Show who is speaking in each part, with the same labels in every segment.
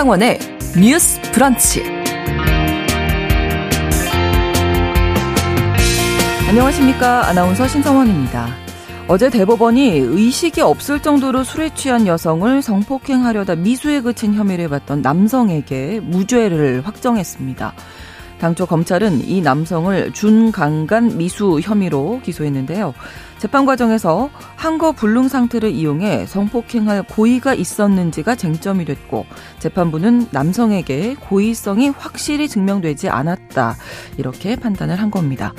Speaker 1: 신성원의 뉴스 브런치. 안녕하십니까. 아나운서 신성원입니다. 어제 대법원이 의식이 없을 정도로 술에 취한 여성을 성폭행하려다 미수에 그친 혐의를 받던 남성에게 무죄를 확정했습니다. 당초 검찰은 이 남성을 준강간 미수 혐의로 기소했는데요. 재판 과정에서 한거 불능 상태를 이용해 성폭행할 고의가 있었는지가 쟁점이 됐고 재판부는 남성에게 고의성이 확실히 증명되지 않았다 이렇게 판단을 한 겁니다.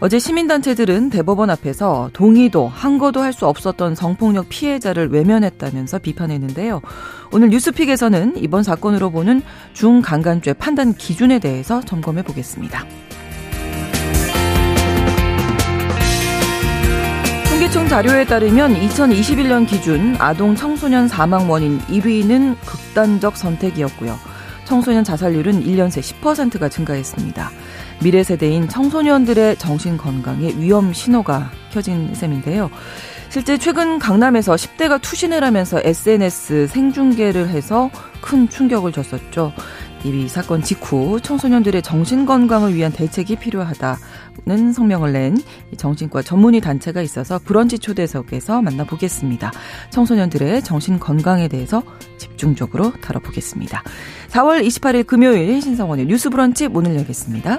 Speaker 1: 어제 시민단체들은 대법원 앞에서 동의도 한거도 할 수 없었던 성폭력 피해자를 외면했다면서 비판했는데요. 오늘 뉴스픽에서는 이번 사건으로 보는 중강간죄 판단 기준에 대해서 점검해 보겠습니다. 통계청 자료에 따르면 2021년 기준 아동 청소년 사망 원인 1위는 극단적 선택이었고요. 청소년 자살률은 1년 새 10%가 증가했습니다. 미래 세대인 청소년들의 정신 건강에 위험 신호가 켜진 셈인데요. 실제 최근 강남에서 10대가 투신을 하면서 SNS 생중계를 해서 큰 충격을 줬었죠. 이 사건 직후 청소년들의 정신 건강을 위한 대책이 필요하다는 성명을 낸 정신과 전문의 단체가 있어서 브런치 초대석에서 만나보겠습니다. 청소년들의 정신 건강에 대해서 집중적으로 다뤄보겠습니다. 4월 28일 금요일 신성원의 뉴스 브런치 문을 열겠습니다.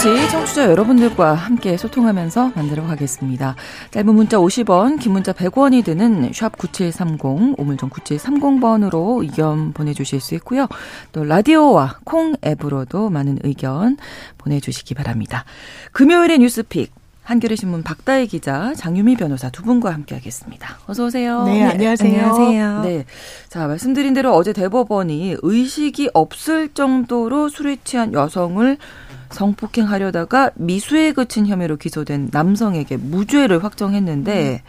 Speaker 1: 브런치 청취자 여러분들과 함께 소통하면서 만들어 가겠습니다. 짧은 문자 50원, 긴 문자 100원이 드는 샵 9730, 오물정 9730번으로 의견 보내주실 수 있고요. 또 라디오와 콩 앱으로도 많은 의견 보내주시기 바랍니다. 금요일의 뉴스픽. 한겨레 신문 박다혜 기자, 장유미 변호사 두 분과 함께하겠습니다. 어서 오세요.
Speaker 2: 네, 안녕하세요.
Speaker 1: 안녕하세요. 네, 자 말씀드린 대로 어제 대법원이 의식이 없을 정도로 술에 취한 여성을 성폭행하려다가 미수에 그친 혐의로 기소된 남성에게 무죄를 확정했는데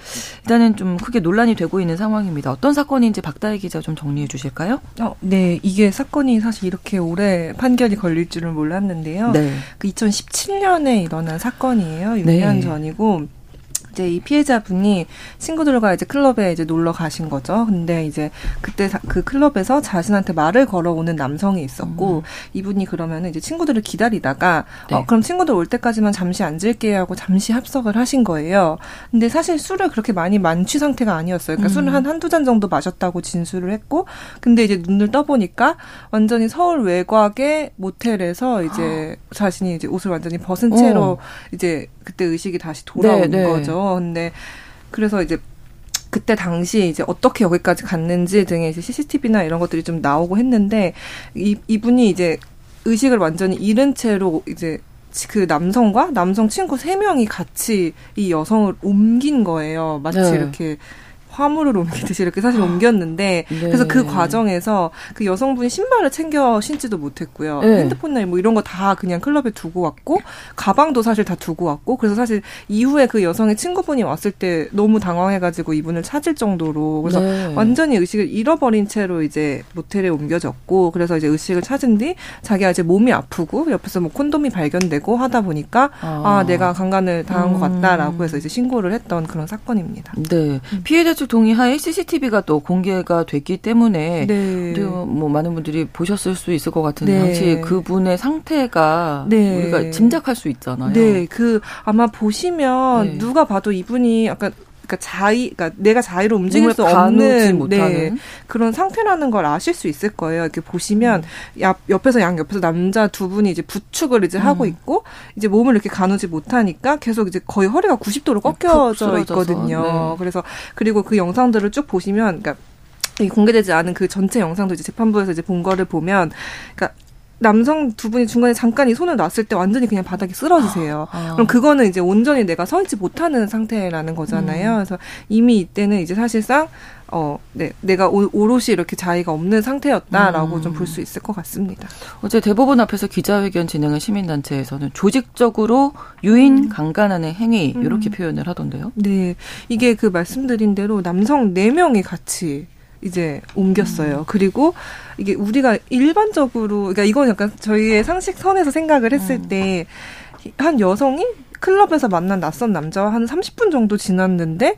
Speaker 1: 일단은 좀 크게 논란이 되고 있는 상황입니다. 어떤 사건인지 박다혜 기자 좀 정리해 주실까요?
Speaker 2: 어, 네, 이게 사건이 사실 이렇게 오래 판결이 걸릴 줄은 몰랐는데요. 네. 그 2017년에 일어난 사건이에요. 6년 네. 전이고 이제 이 피해자분이 친구들과 이제 클럽에 이제 놀러 가신 거죠. 근데 이제 그때 그 클럽에서 자신한테 말을 걸어오는 남성이 있었고 음. 이분이 그러면 이제 친구들을 기다리다가 네. 어 그럼 친구들 올 때까지만 잠시 앉을게요 하고 잠시 합석을 하신 거예요. 근데 사실 술을 그렇게 많이 만취 상태가 아니었어요. 그러니까 음. 술을 한 한두 잔 정도 마셨다고 진술을 했고 근데 이제 눈을 떠보니까 완전히 서울 외곽의 모텔에서 이제 아. 자신이 이제 옷을 완전히 벗은 채로 어. 이제 그때 의식이 다시 돌아온 네, 네. 거죠. 근데 그래서 이제 그때 당시 이제 어떻게 여기까지 갔는지 등의 이제 CCTV나 이런 것들이 좀 나오고 했는데 이 이분이 이제 의식을 완전히 잃은 채로 이제 그 남성과 남성 친구 세 명이 같이 이 여성을 옮긴 거예요. 마치 네. 이렇게 화물을 옮기듯이 이렇게 사실 옮겼는데 네. 그래서 그 과정에서 그 여성분이 신발을 챙겨 신지도 못했고요. 네. 핸드폰이나 뭐 이런 거 다 그냥 클럽에 두고 왔고 가방도 사실 다 두고 왔고 그래서 사실 이후에 그 여성의 친구분이 왔을 때 너무 당황해가지고 이분을 찾을 정도로 그래서 네. 완전히 의식을 잃어버린 채로 이제 모텔에 옮겨졌고 그래서 이제 의식을 찾은 뒤 자기가 이제 몸이 아프고 옆에서 뭐 콘돔이 발견되고 하다 보니까 아, 아 내가 강간을 당한 음. 것 같다라고 해서 이제 신고를 했던 그런 사건입니다.
Speaker 1: 네 피해자 측 동의하에 CCTV가 또 공개가 됐기 때문에 네. 뭐 많은 분들이 보셨을 수 있을 것 같은데 네. 당시 그분의 상태가 네. 우리가 짐작할 수 있잖아요.
Speaker 2: 네, 그 아마 보시면 네. 누가 봐도 이분이 약간 그러니까 자의, 그러니까 내가 자유로 움직일 수 없는 네, 그런 상태라는 걸 아실 수 있을 거예요. 이렇게 보시면 음. 옆, 옆에서 양 옆에서 남자 두 분이 이제 부축을 이제 음. 하고 있고 이제 몸을 이렇게 가누지 못하니까 계속 이제 거의 허리가 90도로 꺾여져 있거든요. 네. 그래서 그리고 그 영상들을 쭉 보시면, 그러니까 공개되지 않은 그 전체 영상도 이제 재판부에서 이제 본 거를 보면, 그러니까 남성 두 분이 중간에 잠깐 이 손을 놨을 때 완전히 그냥 바닥에 쓰러지세요. 아. 그럼 그거는 이제 온전히 내가 서 있지 못하는 상태라는 거잖아요. 음. 그래서 이미 이때는 이제 사실상 어, 네, 내가 오, 롯이 이렇게 자의가 없는 상태였다라고 음. 좀볼 수 있을 것 같습니다.
Speaker 1: 어제 대법원 앞에서 기자회견 진행한 시민단체에서는 조직적으로 유인 음. 강간하는 행위 이렇게 음. 표현을 하던데요.
Speaker 2: 네, 이게 그 말씀드린 대로 남성 4 명이 같이 이제 옮겼어요. 음. 그리고 이게 우리가 일반적으로 그러니까 이건 약간 저희의 상식 선에서 생각을 했을 음. 때한 여성이 클럽에서 만난 낯선 남자와 한 30분 정도 지났는데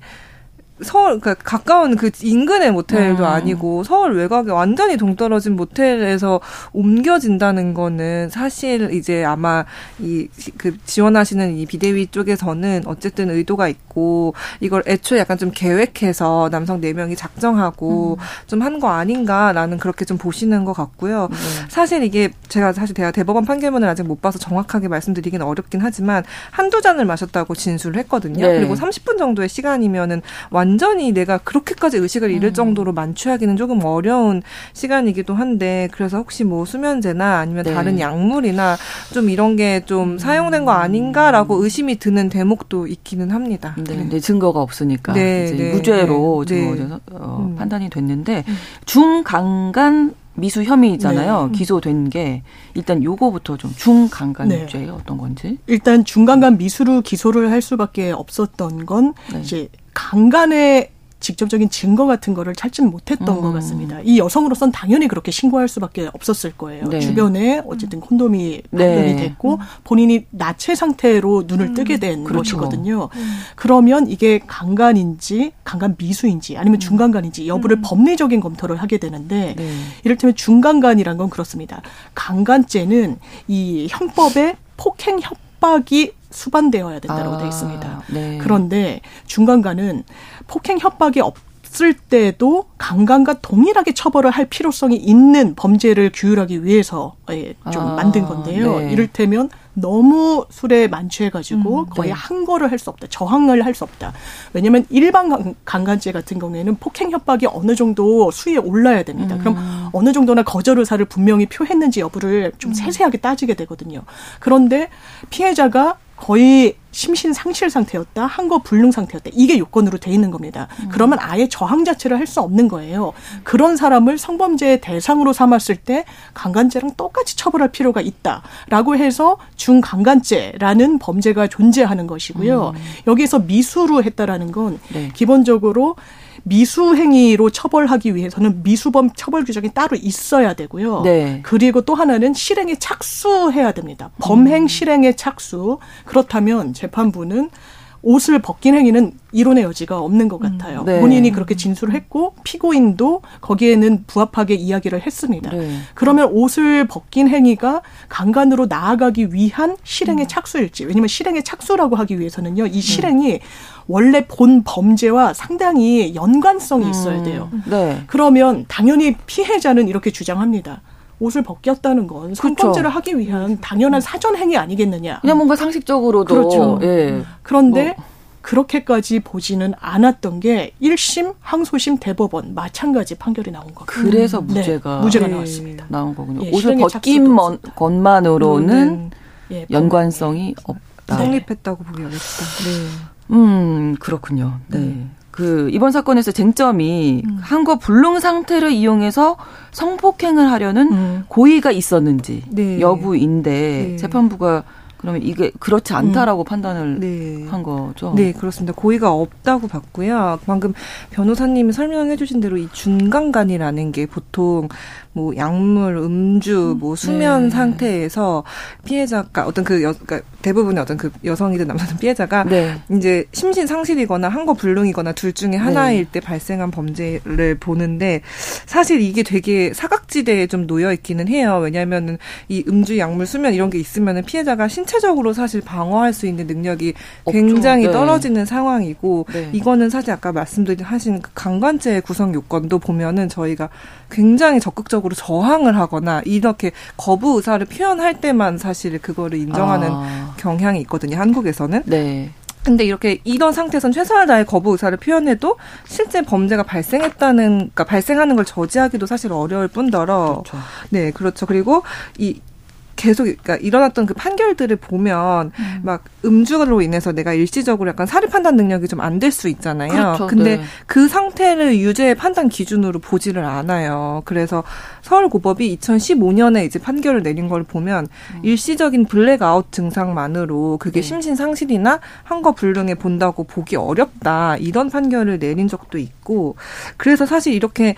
Speaker 2: 서울 그러니까 가까운 그 인근의 모텔도 음. 아니고 서울 외곽에 완전히 동떨어진 모텔에서 옮겨진다는 거는 사실 이제 아마 이 그 지원하시는 이 비대위 쪽에서는 어쨌든 의도가 있고 이걸 애초에 약간 좀 계획해서 남성 네 명이 작정하고 음. 좀한 거 아닌가라는 그렇게 좀 보시는 것 같고요. 네. 사실 이게 제가 사실 대가 대법원 판결문을 아직 못 봐서 정확하게 말씀드리기는 어렵긴 하지만 한두 잔을 마셨다고 진술을 했거든요. 네. 그리고 30분 정도의 시간이면은 완 전히 내가 그렇게까지 의식을 잃을 음. 정도로 만취하기는 조금 어려운 시간이기도 한데 그래서 혹시 뭐 수면제나 아니면 네. 다른 약물이나 좀 이런 게좀 사용된 거 아닌가라고 의심이 드는 대목도 있기는 합니다.
Speaker 1: 네, 네. 증거가 없으니까 네, 이제 네, 무죄로 네, 지금 네. 어, 음. 판단이 됐는데 음. 중강간 미수 혐의잖아요. 네. 기소된 게 일단 요거부터 좀 중강간죄 네. 어떤 건지.
Speaker 3: 일단 중강간 미수로 기소를 할 수밖에 없었던 건 네. 이제 강간의 직접적인 증거 같은 거를 찾지는 못했던 음. 것 같습니다. 이 여성으로선 당연히 그렇게 신고할 수밖에 없었을 거예요. 네. 주변에 어쨌든 콘돔이 발견이 네. 됐고 본인이 나체 상태로 눈을 음. 뜨게 된 그렇죠. 것이거든요. 음. 그러면 이게 강간인지 강간 미수인지 아니면 음. 중간간인지 여부를 음. 법리적인 검토를 하게 되는데 네. 이를테면 중간간이란 건 그렇습니다. 강간죄는 이 형법에 폭행 협박이 수반되어야 된다고 아, 되어 있습니다. 네. 그런데 중간간은 폭행 협박이 없을 때도 강간과 동일하게 처벌을 할 필요성이 있는 범죄를 규율하기 위해서 예, 좀 아, 만든 건데요. 네. 이를테면 너무 술에 만취해가지고 음, 거의 네. 항거를 할 수 없다, 저항을 할 수 없다. 왜냐하면 일반 강간죄 같은 경우에는 폭행 협박이 어느 정도 수위에 올라야 됩니다. 음. 그럼 어느 정도나 거절 의사를 분명히 표했는지 여부를 좀 음. 세세하게 따지게 되거든요. 그런데 피해자가 거의 심신 상실 상태였다, 한거 불능 상태였다. 이게 요건으로 돼 있는 겁니다. 음. 그러면 아예 저항 자체를 할 수 없는 거예요. 그런 사람을 성범죄의 대상으로 삼았을 때 강간죄랑 똑같이 처벌할 필요가 있다라고 해서 중강간죄라는 범죄가 존재하는 것이고요. 음. 여기서 미수로 했다라는 건 네. 기본적으로 미수 행위로 처벌하기 위해서는 미수범 처벌 규정이 따로 있어야 되고요. 네. 그리고 또 하나는 실행에 착수해야 됩니다. 범행 음. 실행에 착수. 그렇다면 재판부는 옷을 벗긴 행위는 이론의 여지가 없는 것 음, 같아요. 음, 네. 본인이 그렇게 진술을 했고 피고인도 거기에는 부합하게 이야기를 했습니다. 네. 그러면 옷을 벗긴 행위가 강간으로 나아가기 위한 실행의 음. 착수일지. 왜냐하면 실행의 착수라고 하기 위해서는요. 이 실행이 네. 원래 본 범죄와 상당히 연관성이 있어야 음. 돼요. 네. 그러면 당연히 피해자는 이렇게 주장합니다. 옷을 벗겼다는 건 성범죄를 그렇죠. 하기 위한 당연한 사전 행위 아니겠느냐.
Speaker 1: 그냥 뭔가 상식적으로도
Speaker 3: 그렇죠. 예. 그런데 뭐. 그렇게까지 보지는 않았던 게 1심, 항소심, 대법원 마찬가지 판결이 나온 거고.
Speaker 1: 그래서 음. 무죄가
Speaker 3: 네, 무죄가 나왔습니다.
Speaker 1: 나온 거군요. 예, 옷을 벗긴 것만으로는 예, 연관성이 없다.
Speaker 2: 성립했다고 보기 어렵다. 네.
Speaker 1: 음, 그렇군요. 네. 네. 그 이번 사건에서 쟁점이 음. 한거 불능 상태를 이용해서 성폭행을 하려는 음. 고의가 있었는지 네. 여부인데 네. 재판부가 그러면 이게 그렇지 않다라고 음. 판단을 네. 한 거죠?
Speaker 2: 네, 그렇습니다. 고의가 없다고 봤고요. 방금 변호사님이 설명해 주신 대로 이 중간간이라는 게 보통 뭐 약물, 음주, 음. 뭐 수면 네. 상태에서 피해자가 어떤 그 여, 그러니까 대부분의 어떤 그 여성이든 남자든 피해자가 네. 이제 심신 상실이거나 한거 불능이거나 둘 중에 하나일 네. 때 발생한 범죄를 보는데 사실 이게 되게 사각지대에 좀 놓여 있기는 해요. 왜냐하면은 이 음주, 약물, 수면 이런 게 있으면은 피해자가 신체적으로 사실 방어할 수 있는 능력이 굉장히 네. 떨어지는 상황이고 네. 이거는 사실 아까 말씀드린 하신 그 강간죄 구성 요건도 보면은 저희가 굉장히 적극적으로 저항을 하거나 이렇게 거부 의사를 표현할 때만 사실 그거를 인정하는 아. 경향이 있거든요. 한국에서는. 네. 근데 이렇게 이런 상태에선 최선을 다해 거부 의사를 표현해도 실제 범죄가 발생했다는 그러니까 발생하는 걸 저지하기도 사실 어려울 뿐더러 그렇죠. 네 그렇죠 그리고 이 계속 그러니까 일어났던 그 판결들을 보면 음. 막 음주로 인해서 내가 일시적으로 약간 사리 판단 능력이 좀 안 될 수 있잖아요. 그렇죠, 근데 네. 그 상태를 유죄의 판단 기준으로 보지를 않아요. 그래서 서울 고법이 2015년에 이제 판결을 내린 걸 보면 음. 일시적인 블랙아웃 증상만으로 그게 네. 심신 상실이나 항거 불능에 본다고 보기 어렵다 이런 판결을 내린 적도 있고 그래서 사실 이렇게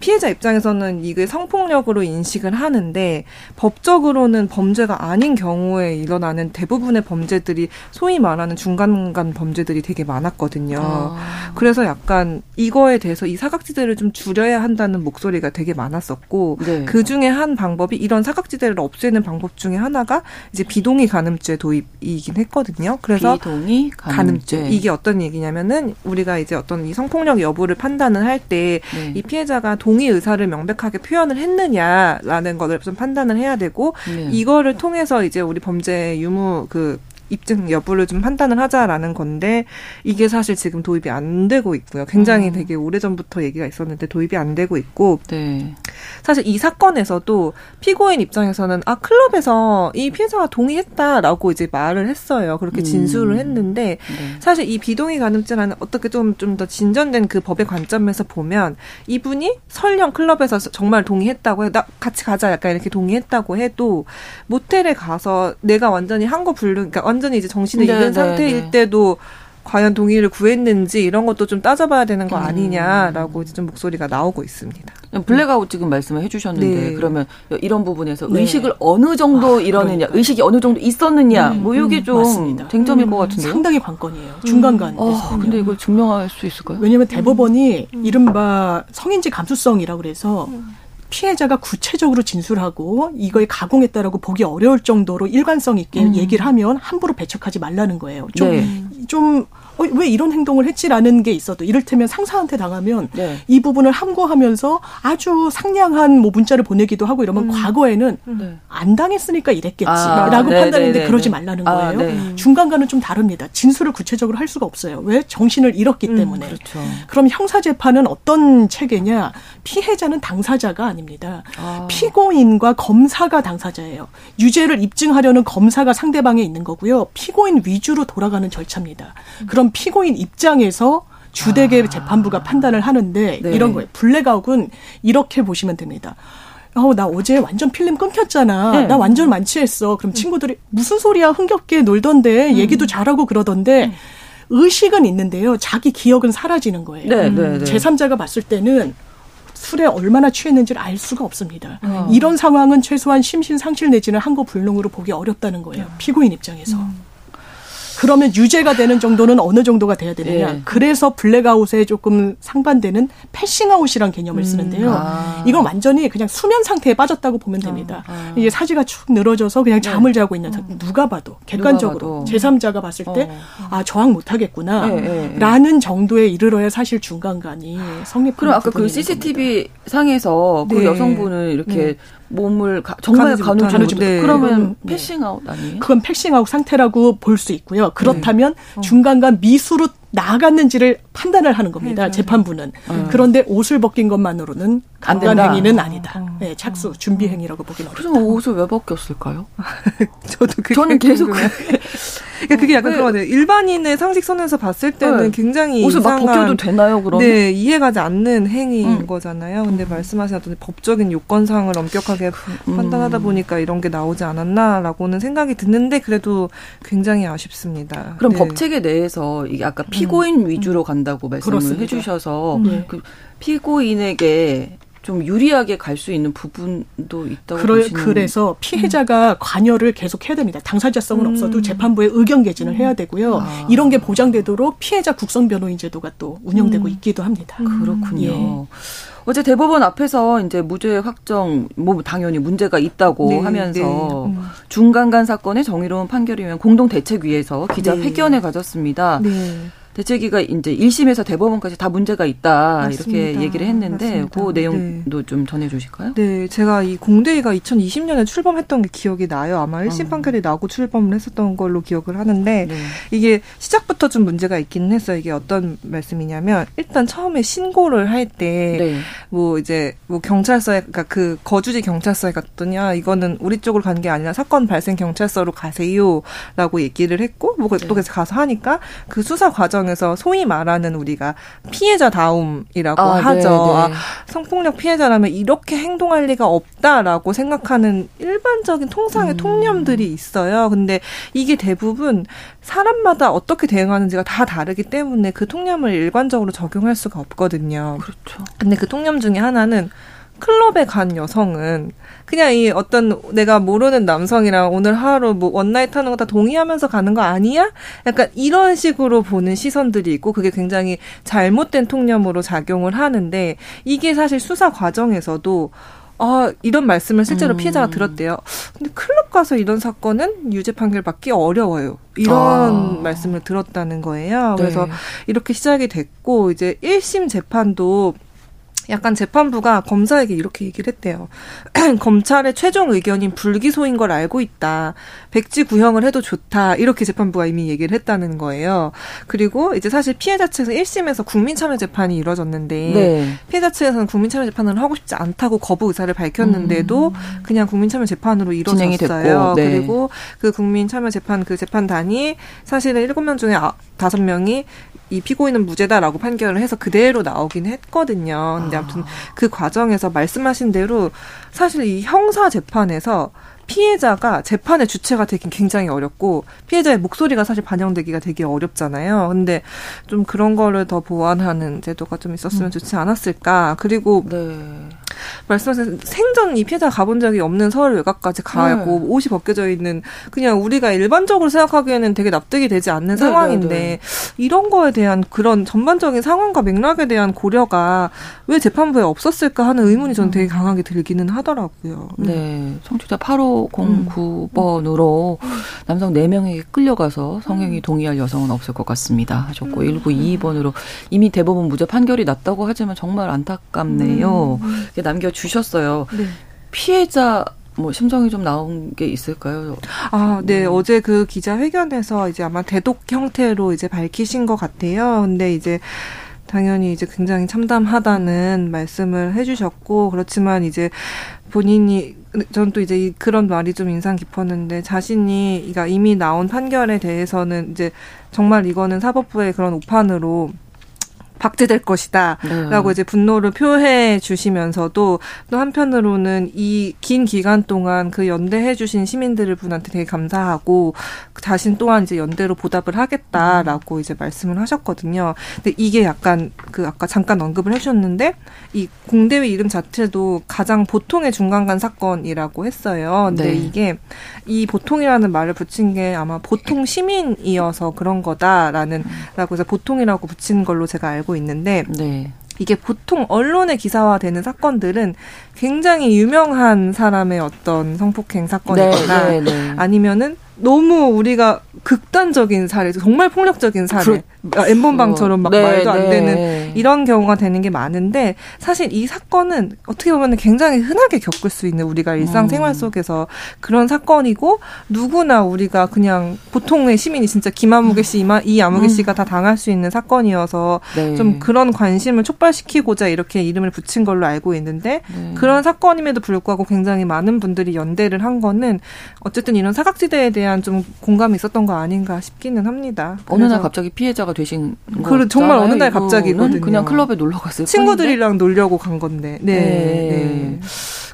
Speaker 2: 피해자 입장에서는 이게 성폭력으로 인식을 하는데 법적으로는 범죄가 아닌 경우에 일어나는 대부분의 범죄들이 소위 말하는 중간간 범죄들이 되게 많았거든요. 아. 그래서 약간 이거에 대해서 이 사각지대를 좀 줄여야 한다는 목소리가 되게 많았었고 네. 그 중에 한 방법이 이런 사각지대를 없애는 방법 중에 하나가 이제 비동의 간음죄 도입이긴 했거든요. 그래서
Speaker 1: 비동의 간음죄.
Speaker 2: 간음죄. 이게 어떤 얘기냐면은 우리가 이제 어떤 이 성폭력 여부를 판단을 할 때이 네. 피해자가 동의 의사를 명백하게 표현을 했느냐라는 것을 좀 판단을 해야 되고 네. 이거를 통해서 이제 우리 범죄 유무 그 입증 여부를 좀 판단을 하자라는 건데 이게 사실 지금 도입이 안 되고 있고요. 굉장히 음. 되게 오래 전부터 얘기가 있었는데 도입이 안 되고 있고 네. 사실 이 사건에서도 피고인 입장에서는 아 클럽에서 이 피해자가 동의했다라고 이제 말을 했어요. 그렇게 진술을 음. 했는데 네. 사실 이 비동의 가늠죄라는 어떻게 좀 좀 더 진전된 그 법의 관점에서 보면 이분이 설령 클럽에서 정말 동의했다고 해, 나 같이 가자 약간 이렇게 동의했다고 해도 모텔에 가서 내가 완전히 항거 불능, 그러니까 완전히 이제 정신을 네, 잃은 네, 상태일 네. 때도 과연 동의를 구했는지 이런 것도 좀 따져봐야 되는 거 음. 아니냐라고 이제 좀 목소리가 나오고 있습니다.
Speaker 1: 블랙아웃 지금 말씀을 해주셨는데 네. 그러면 이런 부분에서 네. 의식을 어느 정도 아, 잃었느냐, 그러니까. 의식이 어느 정도 있었느냐, 음, 뭐 이게 음, 좀 맞습니다. 쟁점일 음, 것 같은데요.
Speaker 3: 상당히 관건이에요. 준강간.
Speaker 1: 어, 근데 이걸 증명할 수 있을까요?
Speaker 3: 왜냐하면 대법원이 음. 이른바 성인지 감수성이라고 그래서 피해자가 구체적으로 진술하고 이걸 가공했다라고 보기 어려울 정도로 일관성 있게 음. 얘기를 하면 함부로 배척하지 말라는 거예요. 좀, 네. 좀 어, 왜 이런 행동을 했지라는 게 있어도 이를테면 상사한테 당하면 네. 이 부분을 함구하면서 아주 상냥한 뭐 문자를 보내기도 하고 이러면 음. 과거에는 네. 안 당했으니까 이랬겠지라고 아, 네, 판단했는데 네, 네, 그러지 말라는 아, 거예요. 아, 중간과는 좀 다릅니다. 진술을 구체적으로 할 수가 없어요. 왜 정신을 잃었기 음, 때문에. 그렇죠. 그럼 형사 재판은 어떤 체계냐? 피해자는 당사자가 아닙니다. 아. 피고인과 검사가 당사자예요. 유죄를 입증하려는 검사가 상대방에 있는 거고요. 피고인 위주로 돌아가는 절차입니다. 음. 그럼 피고인 입장에서 주대계 아. 재판부가 판단을 하는데 네. 이런 거예요. 블랙아웃은 이렇게 보시면 됩니다. 어, 나 어제 완전 필름 끊겼잖아. 네. 나 완전 만취했어. 그럼 친구들이 무슨 소리야? 흥겹게 놀던데, 음. 얘기도 잘하고 그러던데, 음. 의식은 있는데요. 자기 기억은 사라지는 거예요. 네, 네, 네. 제3자가 봤을 때는 술에 얼마나 취했는지를 알 수가 없습니다. 어. 이런 상황은 최소한 심신 상실 내지는 항거 불능으로 보기 어렵다는 거예요. 어. 피고인 입장에서. 음. 그러면 유죄가 되는 정도는 어느 정도가 돼야 되느냐. 예. 그래서 블랙아웃에 조금 상반되는 passing out이란 개념을 음. 쓰는데요. 아. 이건 완전히 그냥 수면 상태에 빠졌다고 보면 됩니다. 아. 아. 이게 사지가 축 늘어져서 그냥 잠을 네. 자고 있는 음. 누가 봐도 객관적으로 제3자가 봤을 때 어. 아, 저항 못 하겠구나. 예, 예, 라는 정도에 이르러야 사실 중간간이 성립
Speaker 1: 그럼 아까 그 CCTV 겁니다. 상에서 그 네. 여성분을 이렇게 네. 몸을 가, 정말 가누지 못 네. 그러면 네. 패싱아웃 아니에요?
Speaker 3: 그건 패싱아웃 상태라고 볼 수 있고요. 그렇다면 네. 어. 중간간 미수로 나갔는지를 판단을 하는 겁니다. 네. 재판부는. 음. 그런데 옷을 벗긴 것만으로는 강간 행위는 아니다. 어. 네, 착수, 준비 행위라고 보기는 어렵다.
Speaker 1: 그럼 옷을 왜 벗겼을까요?
Speaker 2: 저도
Speaker 1: 그 저는 계속 그
Speaker 2: 그러니까 그게 약간 네. 그런 거같요 일반인의 상식선에서 봤을 때는 네. 굉장히
Speaker 1: 옷을 막 벗겨도 되나요? 그럼
Speaker 2: 네 이해가지 않는 행위인 음. 거잖아요. 근데 음. 말씀하셨던 법적인 요건상을 엄격하게 음. 판단하다 보니까 이런 게 나오지 않았나라고는 생각이 드는데 그래도 굉장히 아쉽습니다.
Speaker 1: 그럼 네. 법체계 내에서 이게 아까 피고인 음. 위주로 간다고 말씀을 그렇습니다. 해주셔서 네. 그 피고인에게 좀 유리하게 갈 수 있는 부분도 있다고 그러, 보시는
Speaker 3: 그래서 피해자가 음. 관여를 계속 해야 됩니다. 당사자성은 음. 없어도 재판부에 의견 개진을 해야 되고요. 아. 이런 게 보장되도록 피해자 국선 변호인 제도가 또 운영되고 음. 있기도 합니다.
Speaker 1: 그렇군요. 예. 어제 대법원 앞에서 이제 무죄 확정, 뭐 당연히 문제가 있다고 네, 하면서 네. 음. 중간간 사건의 정의로운 판결이면 공동 대책위에서 기자 네. 회견을 가졌습니다. 네. 대책위가 이제 1심에서 대법원까지 다 문제가 있다 맞습니다. 이렇게 얘기를 했는데 맞습니다. 그 내용도 네. 좀 전해 주실까요?
Speaker 2: 네, 제가 이 공대위가 2020년에 출범했던 게 기억이 나요. 아마 1심 음. 판결이 나고 출범을 했었던 걸로 기억을 하는데 네. 이게 시작부터 좀 문제가 있기는 했어요. 이게 어떤 말씀이냐면 일단 처음에 신고를 할 때뭐 네. 이제 뭐 경찰서에 그러니까 그 거주지 경찰서에 갔더냐 이거는 우리 쪽으로 간 게 아니라 사건 발생 경찰서로 가세요라고 얘기를 했고 뭐 네. 또 가서 하니까 그 수사 과정 에서 소위 말하는 우리가 피해자다움이라고 아, 하죠. 네, 네. 아, 성폭력 피해자라면 이렇게 행동할 리가 없다라고 생각하는 일반적인 통상의 음. 통념들이 있어요. 근데 이게 대부분 사람마다 어떻게 대응하는지가 다 다르기 때문에 그 통념을 일관적으로 적용할 수가 없거든요.
Speaker 1: 그렇죠.
Speaker 2: 근데 그 통념 중에 하나는 클럽에 간 여성은 그냥 이 어떤 내가 모르는 남성이랑 오늘 하루 뭐 one night 하는 거 다 동의하면서 가는 거 아니야? 약간 이런 식으로 보는 시선들이 있고 그게 굉장히 잘못된 통념으로 작용을 하는데 이게 사실 수사 과정에서도 아, 이런 말씀을 실제로 음. 피해자가 들었대요. 근데 클럽 가서 이런 사건은 유죄 판결 받기 어려워요. 이런 아. 말씀을 들었다는 거예요. 그래서 네. 이렇게 시작이 됐고, 이제 1심 재판도 약간 재판부가 검사에게 이렇게 얘기를 했대요. 검찰의 최종 의견인 불기소인 걸 알고 있다. 백지 구형을 해도 좋다. 이렇게 재판부가 이미 얘기를 했다는 거예요. 그리고 이제 사실 피해자 측에서 1심에서 국민참여 재판이 이뤄졌는데 네. 피해자 측에서는 국민참여 재판을 하고 싶지 않다고 거부 의사를 밝혔는데도 음. 그냥 국민참여 재판으로 이뤄졌어요. 네. 그리고 그 국민참여 재판 그 재판단이 사실은 7명 중에 5명이 아, 이 피고인은 무죄다라고 판결을 해서 그대로 나오긴 했거든요. 근데 아. 아무튼 그 과정에서 말씀하신 대로 사실 이 형사 재판에서 피해자가 재판의 주체가 되긴 굉장히 어렵고 피해자의 목소리가 사실 반영되기가 되게 어렵잖아요. 근데 좀 그런 거를 더 보완하는 제도가 좀 있었으면 음. 좋지 않았을까. 그리고 네. 말씀하신 생전 이 피해자 가본 적이 없는 서울 외곽까지 가고 네. 옷이 벗겨져 있는 그냥 우리가 일반적으로 생각하기에는 되게 납득이 되지 않는 네, 상황인데 네, 네. 이런 거에 대한 그런 전반적인 상황과 맥락에 대한 고려가 왜 재판부에 없었을까 하는 의문이 저는 되게 강하게 들기는 하더라고요.
Speaker 1: 네. 청취자 8509번으로 음. 남성 4명에게 끌려가서 성행위 음. 동의할 여성은 없을 것 같습니다. 하셨고 음. 1922번으로 이미 대법원 무죄 판결이 났다고 하지만 정말 안타깝네요. 음. 남겨 주셨어요. 네. 피해자 뭐 심정이 좀 나온 게 있을까요?
Speaker 2: 아, 네. 음. 어제 그 기자회견에서 이제 아마 대독 형태로 이제 밝히신 것 같아요. 근데 이제 당연히 이제 굉장히 참담하다는 말씀을 해주셨고 그렇지만 이제 본인이 저는 또 이제 그런 말이 좀 인상 깊었는데 자신이 그러니까 이미 나온 판결에 대해서는 이제 정말 이거는 사법부의 그런 오판으로 박제될 것이다라고 네. 이제 분노를 표해 주시면서도 또 한편으로는 이 긴 기간 동안 그 연대해 주신 시민들을 분한테 되게 감사하고 자신 또한 이제 연대로 보답을 하겠다라고 음. 이제 말씀을 하셨거든요. 근데 이게 약간 그 아까 잠깐 언급을 해주셨는데 이 공대위 이름 자체도 가장 보통의 중간간 사건이라고 했어요. 근데 네. 이게 이 보통이라는 말을 붙인 게 아마 보통 시민이어서 그런 거다라는 음. 라고 해서 보통이라고 붙인 걸로 제가 알고 있는데 네. 이게 보통 언론에 기사화되는 사건들은 굉장히 유명한 사람의 어떤 성폭행 사건이거나 네, 네, 네. 아니면은 너무 우리가 극단적인 사례, 정말 폭력적인 사례, 엠번방처럼 막 네, 말도 안 네. 되는 이런 경우가 되는 게 많은데 사실 이 사건은 어떻게 보면 굉장히 흔하게 겪을 수 있는 우리가 일상생활 음. 속에서 그런 사건이고 누구나 우리가 그냥 보통의 시민이 진짜 김아무개 씨, 이 아무개 음. 씨가 다 당할 수 있는 사건이어서 네. 좀 그런 관심을 촉발시키고자 이렇게 이름을 붙인 걸로 알고 있는데 네. 그런 사건임에도 불구하고 굉장히 많은 분들이 연대를 한 거는 어쨌든 이런 사각지대에 대한 좀 공감이 있었던 거 아닌가 싶기는 합니다.
Speaker 1: 어느 날 갑자기 피해자가 되신
Speaker 2: 거 정말 어느 날 갑자기거든요.
Speaker 1: 그냥 클럽에 놀러 갔어요.
Speaker 2: 친구들이랑? 놀려고 간 건데. 네. 네. 네.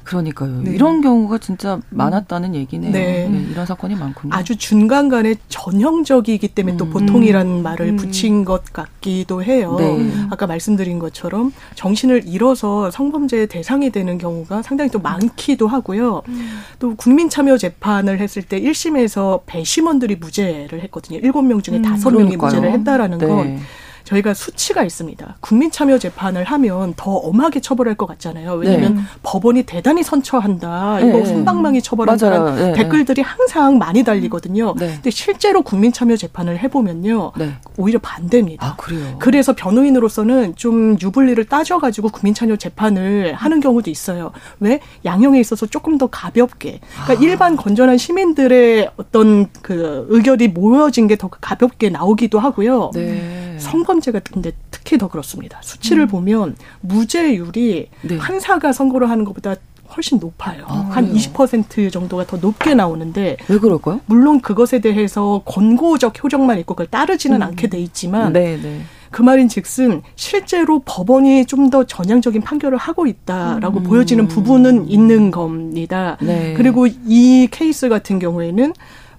Speaker 1: 그러니까요. 네. 이런 경우가 진짜 많았다는 얘기네요. 네. 네. 이런 사건이 많군요.
Speaker 3: 아주 중간간에 전형적이기 때문에 음. 또 보통이라는 말을 음. 붙인 것 같기도 해요. 네. 아까 말씀드린 것처럼 정신을 잃어서 성범죄 대상이 되는 경우가 상당히 또 많기도 하고요. 음. 또 국민 참여 재판을 했을 때 1심에서 배심원들이 무죄를 했거든요. 7명 중에 5명이 음. 무죄를 했다라는 건 저희가 수치가 있습니다. 국민참여 재판을 하면 더 엄하게 처벌할 것 같잖아요. 왜냐하면 네. 법원이 대단히 선처한다. 이거 네. 훈방망이 처벌한다. 네. 댓글들이 항상 많이 달리거든요. 네. 근데 실제로 국민참여 재판을 해보면요, 네. 오히려 반대입니다.
Speaker 1: 아, 그래요.
Speaker 3: 그래서 변호인으로서는 좀 유불리를 따져가지고 국민참여 재판을 하는 경우도 있어요. 왜 양형에 있어서 조금 더 가볍게, 그러니까 아. 일반 건전한 시민들의 어떤 그 의견이 모여진 게 더 가볍게 나오기도 하고요. 네. 성범죄가 근데 특히 더 그렇습니다. 수치를 음. 보면 무죄율이 네. 판사가 선고를 하는 것보다 훨씬 높아요. 아, 한20% 정도가 더 높게 나오는데
Speaker 1: 왜 그럴까요?
Speaker 3: 물론 그것에 대해서 권고적 효력만 있고 그걸 따르지는 음. 않게 돼 있지만 네, 네. 그 말인즉슨 실제로 법원이 좀 더 전향적인 판결을 하고 있다라고 음. 보여지는 부분은 있는 겁니다. 네. 그리고 이 케이스 같은 경우에는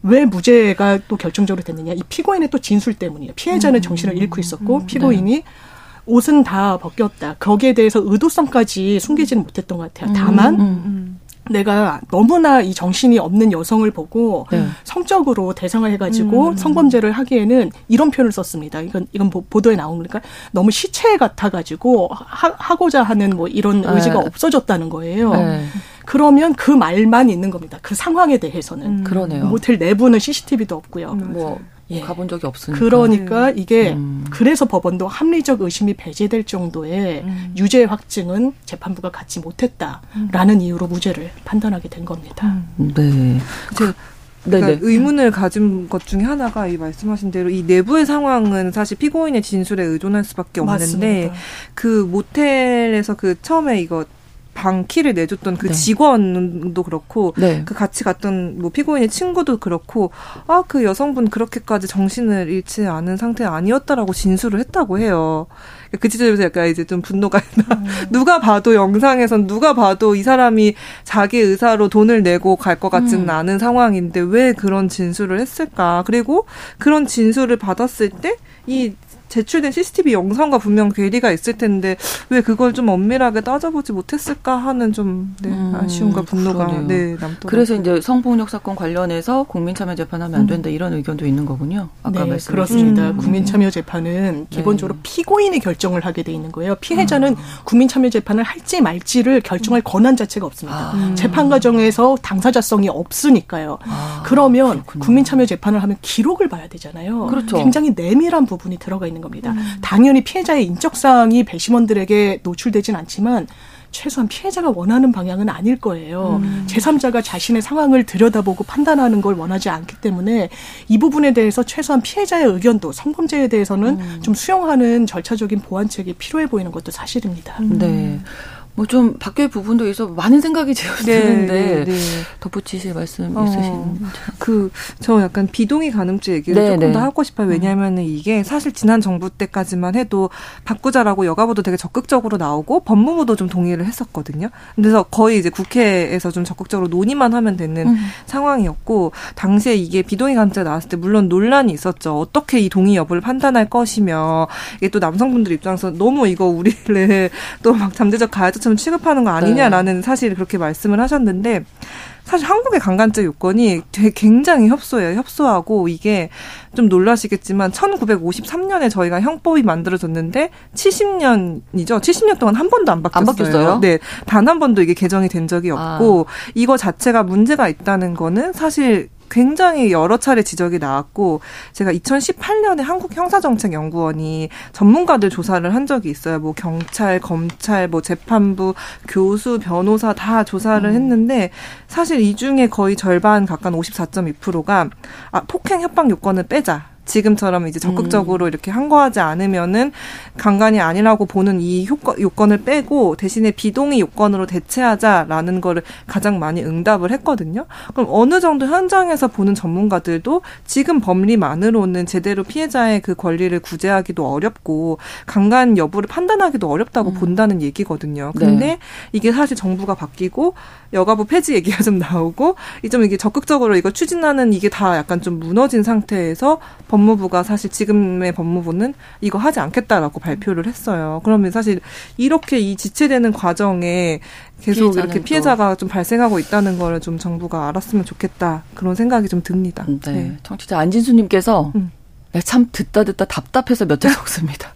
Speaker 3: 왜 무죄가 또 결정적으로 됐느냐? 이 피고인의 또 진술 때문이에요. 피해자는 음. 정신을 잃고 있었고 음. 피고인이 네. 옷은 다 벗겼다. 거기에 대해서 의도성까지 숨기지는 못했던 것 같아요. 다만 음, 음, 음. 내가 너무나 이 정신이 없는 여성을 보고 네. 성적으로 대상을 해가지고 음. 성범죄를 하기에는 이런 표현을 썼습니다. 이건 이건 보도에 나온 거니까 너무 시체 같아가지고 하, 고자 하는 뭐 이런 네. 의지가 없어졌다는 거예요. 네. 그러면 그 말만 있는 겁니다. 그 상황에 대해서는.
Speaker 1: 음. 그러네요.
Speaker 3: 모텔 내부는 CCTV도 없고요.
Speaker 1: 음, 뭐 예. 가본 적이 없으니까.
Speaker 3: 그러니까 이게 음. 그래서 법원도 합리적 의심이 배제될 정도의 음. 유죄 확증은 재판부가 갖지 못했다라는 음. 이유로 무죄를 판단하게 된 겁니다.
Speaker 1: 음. 네.
Speaker 2: 그, 그러니까 의문을 가진 것 중에 하나가 이 말씀하신 대로 이 내부의 상황은 사실 피고인의 진술에 의존할 수밖에 없는데 맞습니다. 그 모텔에서 그 처음에 이거 방 키를 내줬던 그 네. 직원도 그렇고 네. 그 같이 갔던 뭐 피고인의 친구도 그렇고 아 그 여성분 그렇게까지 정신을 잃지 않은 상태 아니었다라고 진술을 했다고 해요. 그 지점에서 약간 이제 좀 분노가 음. 누가 봐도 영상에선 누가 봐도 이 사람이 자기 의사로 돈을 내고 갈 것 같지는 음. 않은 상황인데 왜 그런 진술을 했을까? 그리고 그런 진술을 받았을 때 이 제출된 CCTV 영상과 분명 괴리가 있을 텐데 왜 그걸 좀 엄밀하게 따져보지 못했을까 하는 좀 네, 음, 아쉬움과 분노가 그러네요. 네, 남더라고요.
Speaker 1: 그래서 이제 성폭력 사건 관련해서 국민참여 재판하면 안 음. 된다 음. 이런 의견도 있는 거군요. 아까 네, 말씀
Speaker 3: 그렇습니다. 음. 국민참여 재판은 기본적으로 네. 피고인이 결정을 하게 돼 있는 거예요. 피해자는 음. 국민참여 재판을 할지 말지를 결정할 권한 자체가 없습니다. 아. 재판 과정에서 당사자성이 없으니까요. 아, 그러면 그렇군요. 국민참여 재판을 하면 기록을 봐야 되잖아요. 그렇죠. 굉장히 내밀한 부분이 들어가 있는 있는 겁니다. 음. 당연히 피해자의 인적사항이 배심원들에게 노출되진 않지만 최소한 피해자가 원하는 방향은 아닐 거예요. 음. 제3자가 자신의 상황을 들여다보고 판단하는 걸 원하지 않기 때문에 이 부분에 대해서 최소한 피해자의 의견도 성범죄에 대해서는 음. 좀 수용하는 절차적인 보완책이 필요해 보이는 것도 사실입니다.
Speaker 1: 음. 네. 뭐 좀 바뀔 부분도 있어 많은 생각이 드는데 네, 네, 네. 덧붙이실 말씀 어, 있으신
Speaker 2: 그저 약간 비동의 가늠죄 얘기를 네, 조금 더 네. 하고 싶어요. 왜냐하면 음. 이게 사실 지난 정부 때까지만 해도 바꾸자라고 여가부도 되게 적극적으로 나오고 법무부도 좀 동의를 했었거든요. 그래서 거의 이제 국회에서 좀 적극적으로 논의만 하면 되는 음. 상황이었고 당시에 이게 비동의 가늠죄 나왔을 때 물론 논란이 있었죠. 어떻게 이 동의 여부를 판단할 것이며 이게 또 남성분들 입장에서 너무 이거 우리를 또 막 잠재적 가해자 것처럼 취급하는 거 아니냐라는 네. 사실 그렇게 말씀을 하셨는데 사실 한국의 강간죄 요건이 되게 굉장히 협소해요. 협소하고 이게 좀 놀라시겠지만 1953년에 저희가 형법이 만들어졌는데 70년이죠. 70년 동안 한 번도 안 바뀌었어요. 안 바뀌었어요? 네. 단 한 번도 이게 개정이 된 적이 없고 아. 이거 자체가 문제가 있다는 거는 사실 굉장히 여러 차례 지적이 나왔고 제가 2018년에 한국 형사정책연구원이 전문가들 조사를 한 적이 있어요. 뭐 경찰, 검찰, 뭐 재판부, 교수, 변호사 다 조사를 음. 했는데 사실 이 중에 거의 절반 가까운 54.2%가 아, 폭행 협박 요건을 빼자. 지금처럼 이제 적극적으로 음. 이렇게 항거하지 않으면은 강간이 아니라고 보는 이 효과, 요건을 빼고 대신에 비동의 요건으로 대체하자라는 거를 가장 많이 응답을 했거든요. 그럼 어느 정도 현장에서 보는 전문가들도 지금 법리만으로는 제대로 피해자의 그 권리를 구제하기도 어렵고 강간 여부를 판단하기도 어렵다고 음. 본다는 얘기거든요. 근데 네. 이게 사실 정부가 바뀌고 여가부 폐지 얘기가 좀 나오고 이 좀 이게 적극적으로 이걸 추진하는 이게 다 약간 좀 무너진 상태에서 법무부가 사실 지금의 법무부는 이거 하지 않겠다라고 발표를 했어요. 그러면 사실 이렇게 이 지체되는 과정에 계속 이렇게 피해자가 또. 좀 발생하고 있다는 거를 좀 정부가 알았으면 좋겠다 그런 생각이 좀 듭니다.
Speaker 1: 네. 네. 청취자 안진수님께서 음. 네, 참 듣다 듣다 답답해서 몇자 적습니다.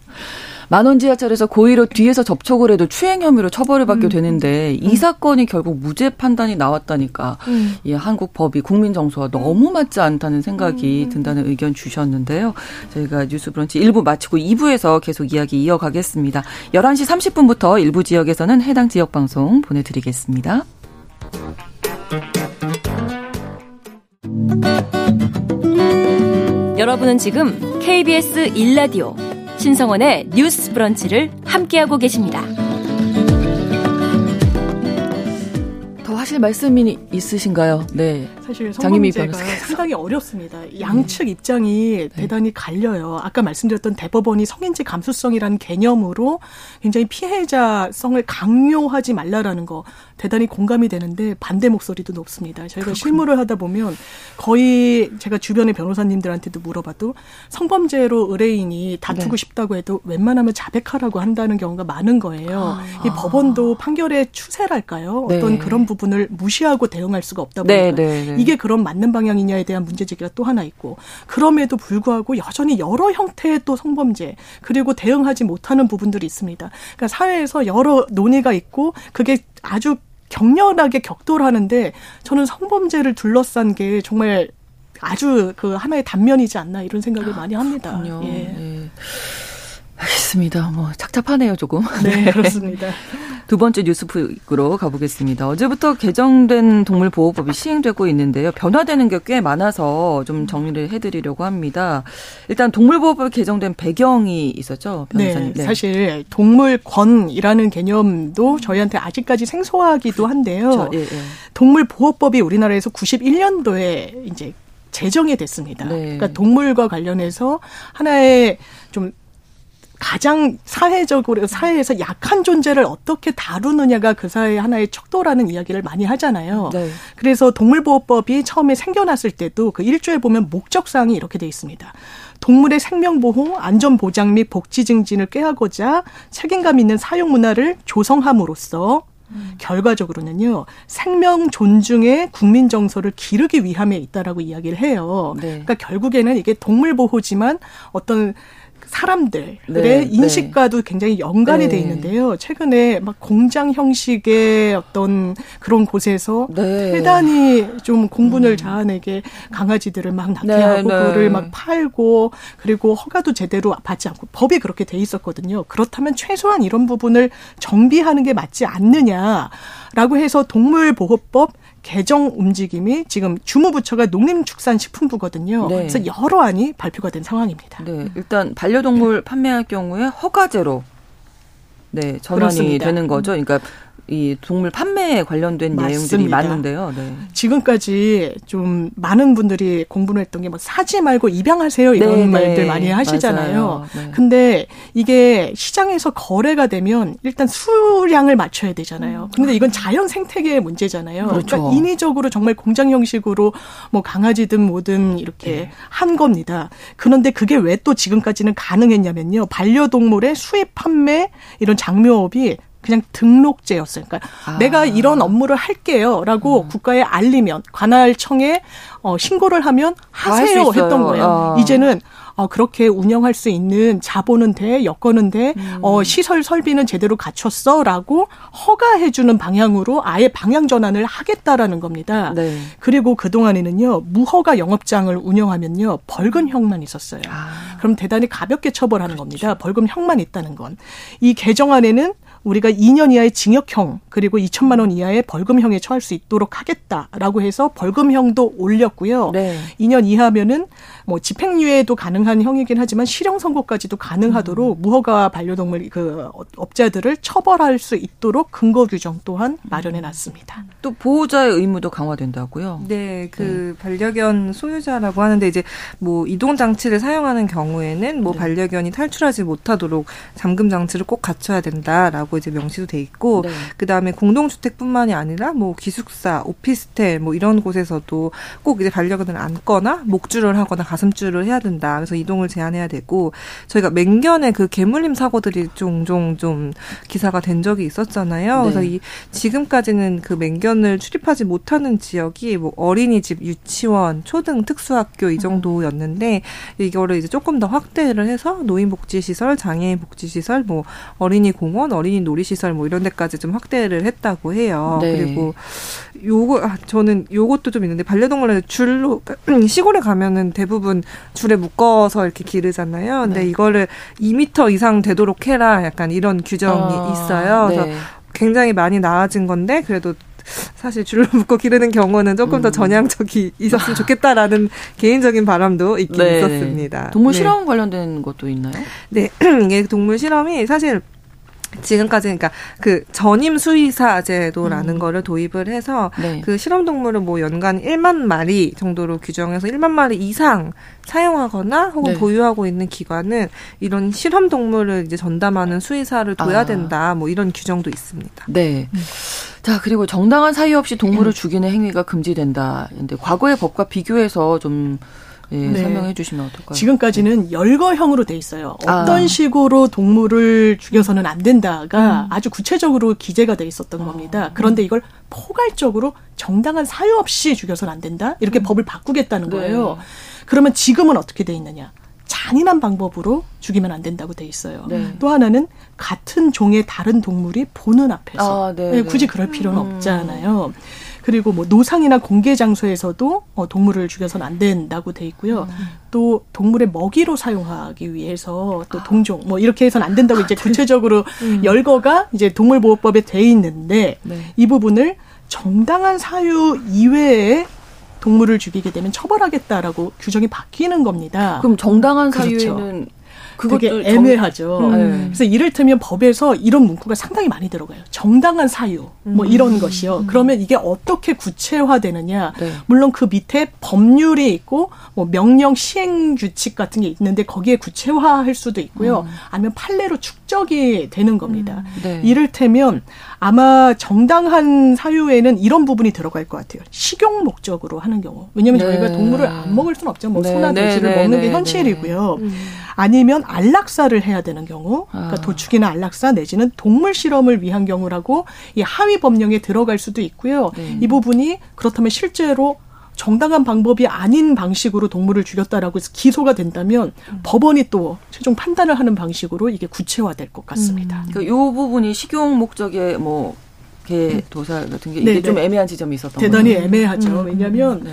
Speaker 1: 만원 지하철에서 고의로 뒤에서 접촉을 해도 추행 혐의로 처벌을 받게 음. 되는데 이 음. 사건이 결국 무죄 판단이 나왔다니까 음. 이 한국 법이 국민 정서와 너무 맞지 않다는 생각이 음. 든다는 의견 주셨는데요. 저희가 뉴스 브런치 1부 마치고 2부에서 계속 이야기 이어가겠습니다. 11시 30분부터 일부 지역에서는 해당 지역 방송 보내드리겠습니다.
Speaker 4: 여러분은 지금 KBS 1라디오 신성원의 뉴스 브런치를 함께하고 계십니다.
Speaker 1: 더 하실 말씀이 있으신가요? 네.
Speaker 3: 사실 성범죄가 상당히 어렵습니다. 양측 입장이 네. 대단히 갈려요. 아까 말씀드렸던 대법원이 성인지 감수성이라는 개념으로 굉장히 피해자성을 강요하지 말라라는 거 대단히 공감이 되는데 반대 목소리도 높습니다. 저희가 그렇군요. 실무를 하다 보면 거의 제가 주변의 변호사님들한테도 물어봐도 성범죄로 의뢰인이 다투고 네. 싶다고 해도 웬만하면 자백하라고 한다는 경우가 많은 거예요. 아. 이 법원도 판결의 추세랄까요? 어떤 네. 그런 부분을 무시하고 대응할 수가 없다 네, 보니까 네, 네, 이게 그런 맞는 방향이냐에 대한 문제 제기가 또 하나 있고 그럼에도 불구하고 여전히 여러 형태의 또 성범죄 그리고 대응하지 못하는 부분들이 있습니다. 그러니까 사회에서 여러 논의가 있고 그게 아주 격렬하게 격돌하는데 저는 성범죄를 둘러싼 게 정말 아주 그 하나의 단면이지 않나 이런 생각을 많이 합니다. 예. 네.
Speaker 1: 알겠습니다. 뭐 착잡하네요, 조금.
Speaker 3: 네, 그렇습니다.
Speaker 1: 두 번째 뉴스픽으로 가보겠습니다. 어제부터 개정된 동물보호법이 시행되고 있는데요. 변화되는 게 꽤 많아서 좀 정리를 해드리려고 합니다. 일단 동물보호법이 개정된 배경이 있었죠, 변호사님.
Speaker 3: 네, 네. 사실 동물권이라는 개념도 저희한테 아직까지 생소하기도 한데요. 그렇죠. 예, 예. 동물보호법이 우리나라에서 91년도에 이제 제정이 됐습니다. 네. 그러니까 동물과 관련해서 하나의 좀 가장 사회적으로 사회에서 약한 존재를 어떻게 다루느냐가 그 사회의 하나의 척도라는 이야기를 많이 하잖아요. 네. 그래서 동물보호법이 처음에 생겨났을 때도 그 일조에 보면 목적사항이 이렇게 돼 있습니다. 동물의 생명보호, 안전보장 및 복지 증진을 꾀하고자 책임감 있는 사육 문화를 조성함으로써 음. 결과적으로는요 생명 존중의 국민 정서를 기르기 위함에 있다라고 이야기를 해요. 네. 그러니까 결국에는 이게 동물 보호지만 어떤 사람들의 네, 인식과도 네. 굉장히 연관이 네. 돼 있는데요. 최근에 막 공장 형식의 어떤 그런 곳에서 네. 대단히 좀 공분을 음. 자아내게 강아지들을 막 납치하고 네, 네. 그거를 막 팔고 그리고 허가도 제대로 받지 않고 법이 그렇게 돼 있었거든요. 그렇다면 최소한 이런 부분을 정비하는 게 맞지 않느냐라고 해서 동물보호법 개정 움직임이 지금 주무부처가 농림축산식품부거든요. 네. 그래서 여러 안이 발표가 된 상황입니다.
Speaker 1: 네, 일단 반려동물 판매할 경우에 허가제로 네 전환이 그렇습니다. 되는 거죠. 그러니까 이 동물 판매에 관련된 맞습니다. 내용들이 많은데요. 네.
Speaker 3: 지금까지 좀 많은 분들이 공부를 했던 게 뭐 사지 말고 입양하세요 이런 네, 네. 말들 많이 하시잖아요. 네. 근데 이게 시장에서 거래가 되면 일단 수량을 맞춰야 되잖아요. 근데 이건 자연 생태계의 문제잖아요. 그렇죠. 그러니까 인위적으로 정말 공장 형식으로 뭐 강아지든 뭐든 이렇게 네. 한 겁니다. 그런데 그게 왜 또 지금까지는 가능했냐면요. 반려동물의 수입 판매 이런 장묘업이 그냥 등록제였어요. 그러니까 아. 내가 이런 업무를 할게요라고 음. 국가에 알리면 관할청에 어, 신고를 하면 하세요 했던 거예요. 어. 이제는 어, 그렇게 운영할 수 있는 자본은 돼, 여건은 돼, 음. 어, 시설 설비는 제대로 갖췄어 라고 허가해주는 방향으로 아예 방향 전환을 하겠다라는 겁니다. 네. 그리고 그 동안에는요 무허가 영업장을 운영하면요 벌금형만 있었어요. 아. 그럼 대단히 가볍게 처벌하는 그렇죠. 겁니다. 벌금형만 있다는 건 이 개정안에는 우리가 2년 이하의 징역형 그리고 2천만 원 이하의 벌금형에 처할 수 있도록 하겠다라고 해서 벌금형도 올렸고요. 네. 2년 이하면은 뭐 집행유예도 가능한 형이긴 하지만 실형 선고까지도 가능하도록 음. 무허가 반려동물 그 업자들을 처벌할 수 있도록 근거 규정 또한 마련해 놨습니다.
Speaker 1: 또 보호자의 의무도 강화된다고요?
Speaker 2: 네, 그 네. 반려견 소유자라고 하는데 이제 뭐 이동 장치를 사용하는 경우에는 뭐 네. 반려견이 탈출하지 못하도록 잠금 장치를 꼭 갖춰야 된다라고 주택이라고 이제 명시도 돼 있고 네. 그다음에 공동주택뿐만이 아니라 뭐 기숙사, 오피스텔 뭐 이런 곳에서도 꼭 이제 반려견을 안거나 목줄을 하거나 가슴줄을 해야 된다. 그래서 이동을 제한해야 되고 저희가 맹견의 그 개물림 사고들이 종종 좀 기사가 된 적이 있었잖아요. 네. 그래서 이 지금까지는 그 맹견을 출입하지 못하는 지역이 뭐 어린이집, 유치원, 초등 특수학교 이 정도였는데 이거를 이제 조금 더 확대를 해서 노인복지시설, 장애인복지시설, 뭐 어린이 공원, 어린이 놀이시설 뭐 이런 데까지 좀 확대를 했다고 해요. 네. 그리고 요거 아, 저는 요것도 좀 있는데 반려동물은 줄로 시골에 가면은 대부분 줄에 묶어서 이렇게 기르잖아요. 근데 네. 이거를 2미터 이상 되도록 해라 약간 이런 규정이 아, 있어요. 그래서 네. 굉장히 많이 나아진 건데 그래도 사실 줄로 묶어 기르는 경우는 조금 음. 더 전향적이 있었으면 좋겠다라는 개인적인 바람도 있긴 네. 있었습니다.
Speaker 1: 동물 네. 실험 네. 관련된 것도 있나요?
Speaker 2: 네, 이게 동물 실험이 사실 지금까지 그러니까 그 전임 수의사 제도라는 음. 거를 도입을 해서 네. 그 실험 동물을 뭐 연간 1만 마리 정도로 규정해서 1만 마리 이상 사용하거나 혹은 네. 보유하고 있는 기관은 이런 실험 동물을 이제 전담하는 수의사를 둬야 아. 된다. 뭐 이런 규정도 있습니다.
Speaker 1: 네. 음. 자, 그리고 정당한 사유 없이 동물을 음. 죽이는 행위가 금지된다. 근데 과거의 법과 비교해서 좀 예, 네. 설명해 주시면 어떨까요?
Speaker 3: 지금까지는 열거형으로 돼 있어요. 어떤 아. 식으로 동물을 죽여서는 안 된다가 음. 아주 구체적으로 기재가 돼 있었던 아. 겁니다. 그런데 이걸 포괄적으로 정당한 사유 없이 죽여서는 안 된다? 이렇게 음. 법을 바꾸겠다는 네. 거예요. 그러면 지금은 어떻게 돼 있느냐? 잔인한 방법으로 죽이면 안 된다고 돼 있어요. 네. 또 하나는 같은 종의 다른 동물이 보는 앞에서 아, 네, 네, 굳이 그럴 필요는 음. 없잖아요. 그리고 뭐 노상이나 공개 장소에서도 어, 동물을 죽여서는 안 된다고 돼 있고요. 음. 또 동물의 먹이로 사용하기 위해서 또 아. 동종 뭐 이렇게 해서는 안 된다고 이제 아, 네. 구체적으로 음. 열거가 이제 동물보호법에 돼 있는데 네. 이 부분을 정당한 사유 이외에 동물을 죽이게 되면 처벌하겠다라고 규정이 바뀌는 겁니다.
Speaker 1: 그럼 정당한 그렇죠. 사유에는
Speaker 3: 그 게 애매하죠. 음. 네. 그래서 이를테면 법에서 이런 문구가 상당히 많이 들어가요. 정당한 사유, 뭐 음. 이런 것이요. 음. 그러면 이게 어떻게 구체화되느냐? 네. 물론 그 밑에 법률이 있고 뭐 명령 시행 규칙 같은 게 있는데 거기에 구체화할 수도 있고요. 음. 아니면 판례로 축적이 되는 겁니다. 음. 네. 이를테면 아마 정당한 사유에는 이런 부분이 들어갈 것 같아요. 식용 목적으로 하는 경우. 왜냐하면 네. 저희가 동물을 안 먹을 수는 없죠. 뭐 네. 소나 네. 돼지를 먹는 게 현실이고요. 음. 아니면 안락사를 해야 되는 경우, 그러니까 아. 도축이나 안락사 내지는 동물 실험을 위한 경우라고 이 하위 법령에 들어갈 수도 있고요. 네. 이 부분이 그렇다면 실제로 정당한 방법이 아닌 방식으로 동물을 죽였다라고 해서 기소가 된다면 음. 법원이 또 최종 판단을 하는 방식으로 이게 구체화될 것 같습니다.
Speaker 1: 음. 그러니까 이 부분이 식용 목적의 뭐 개, 도살 같은 게 이게 네네. 좀 애매한 지점이 있었던
Speaker 3: 거죠. 대단히 애매하죠. 음. 왜냐하면 네.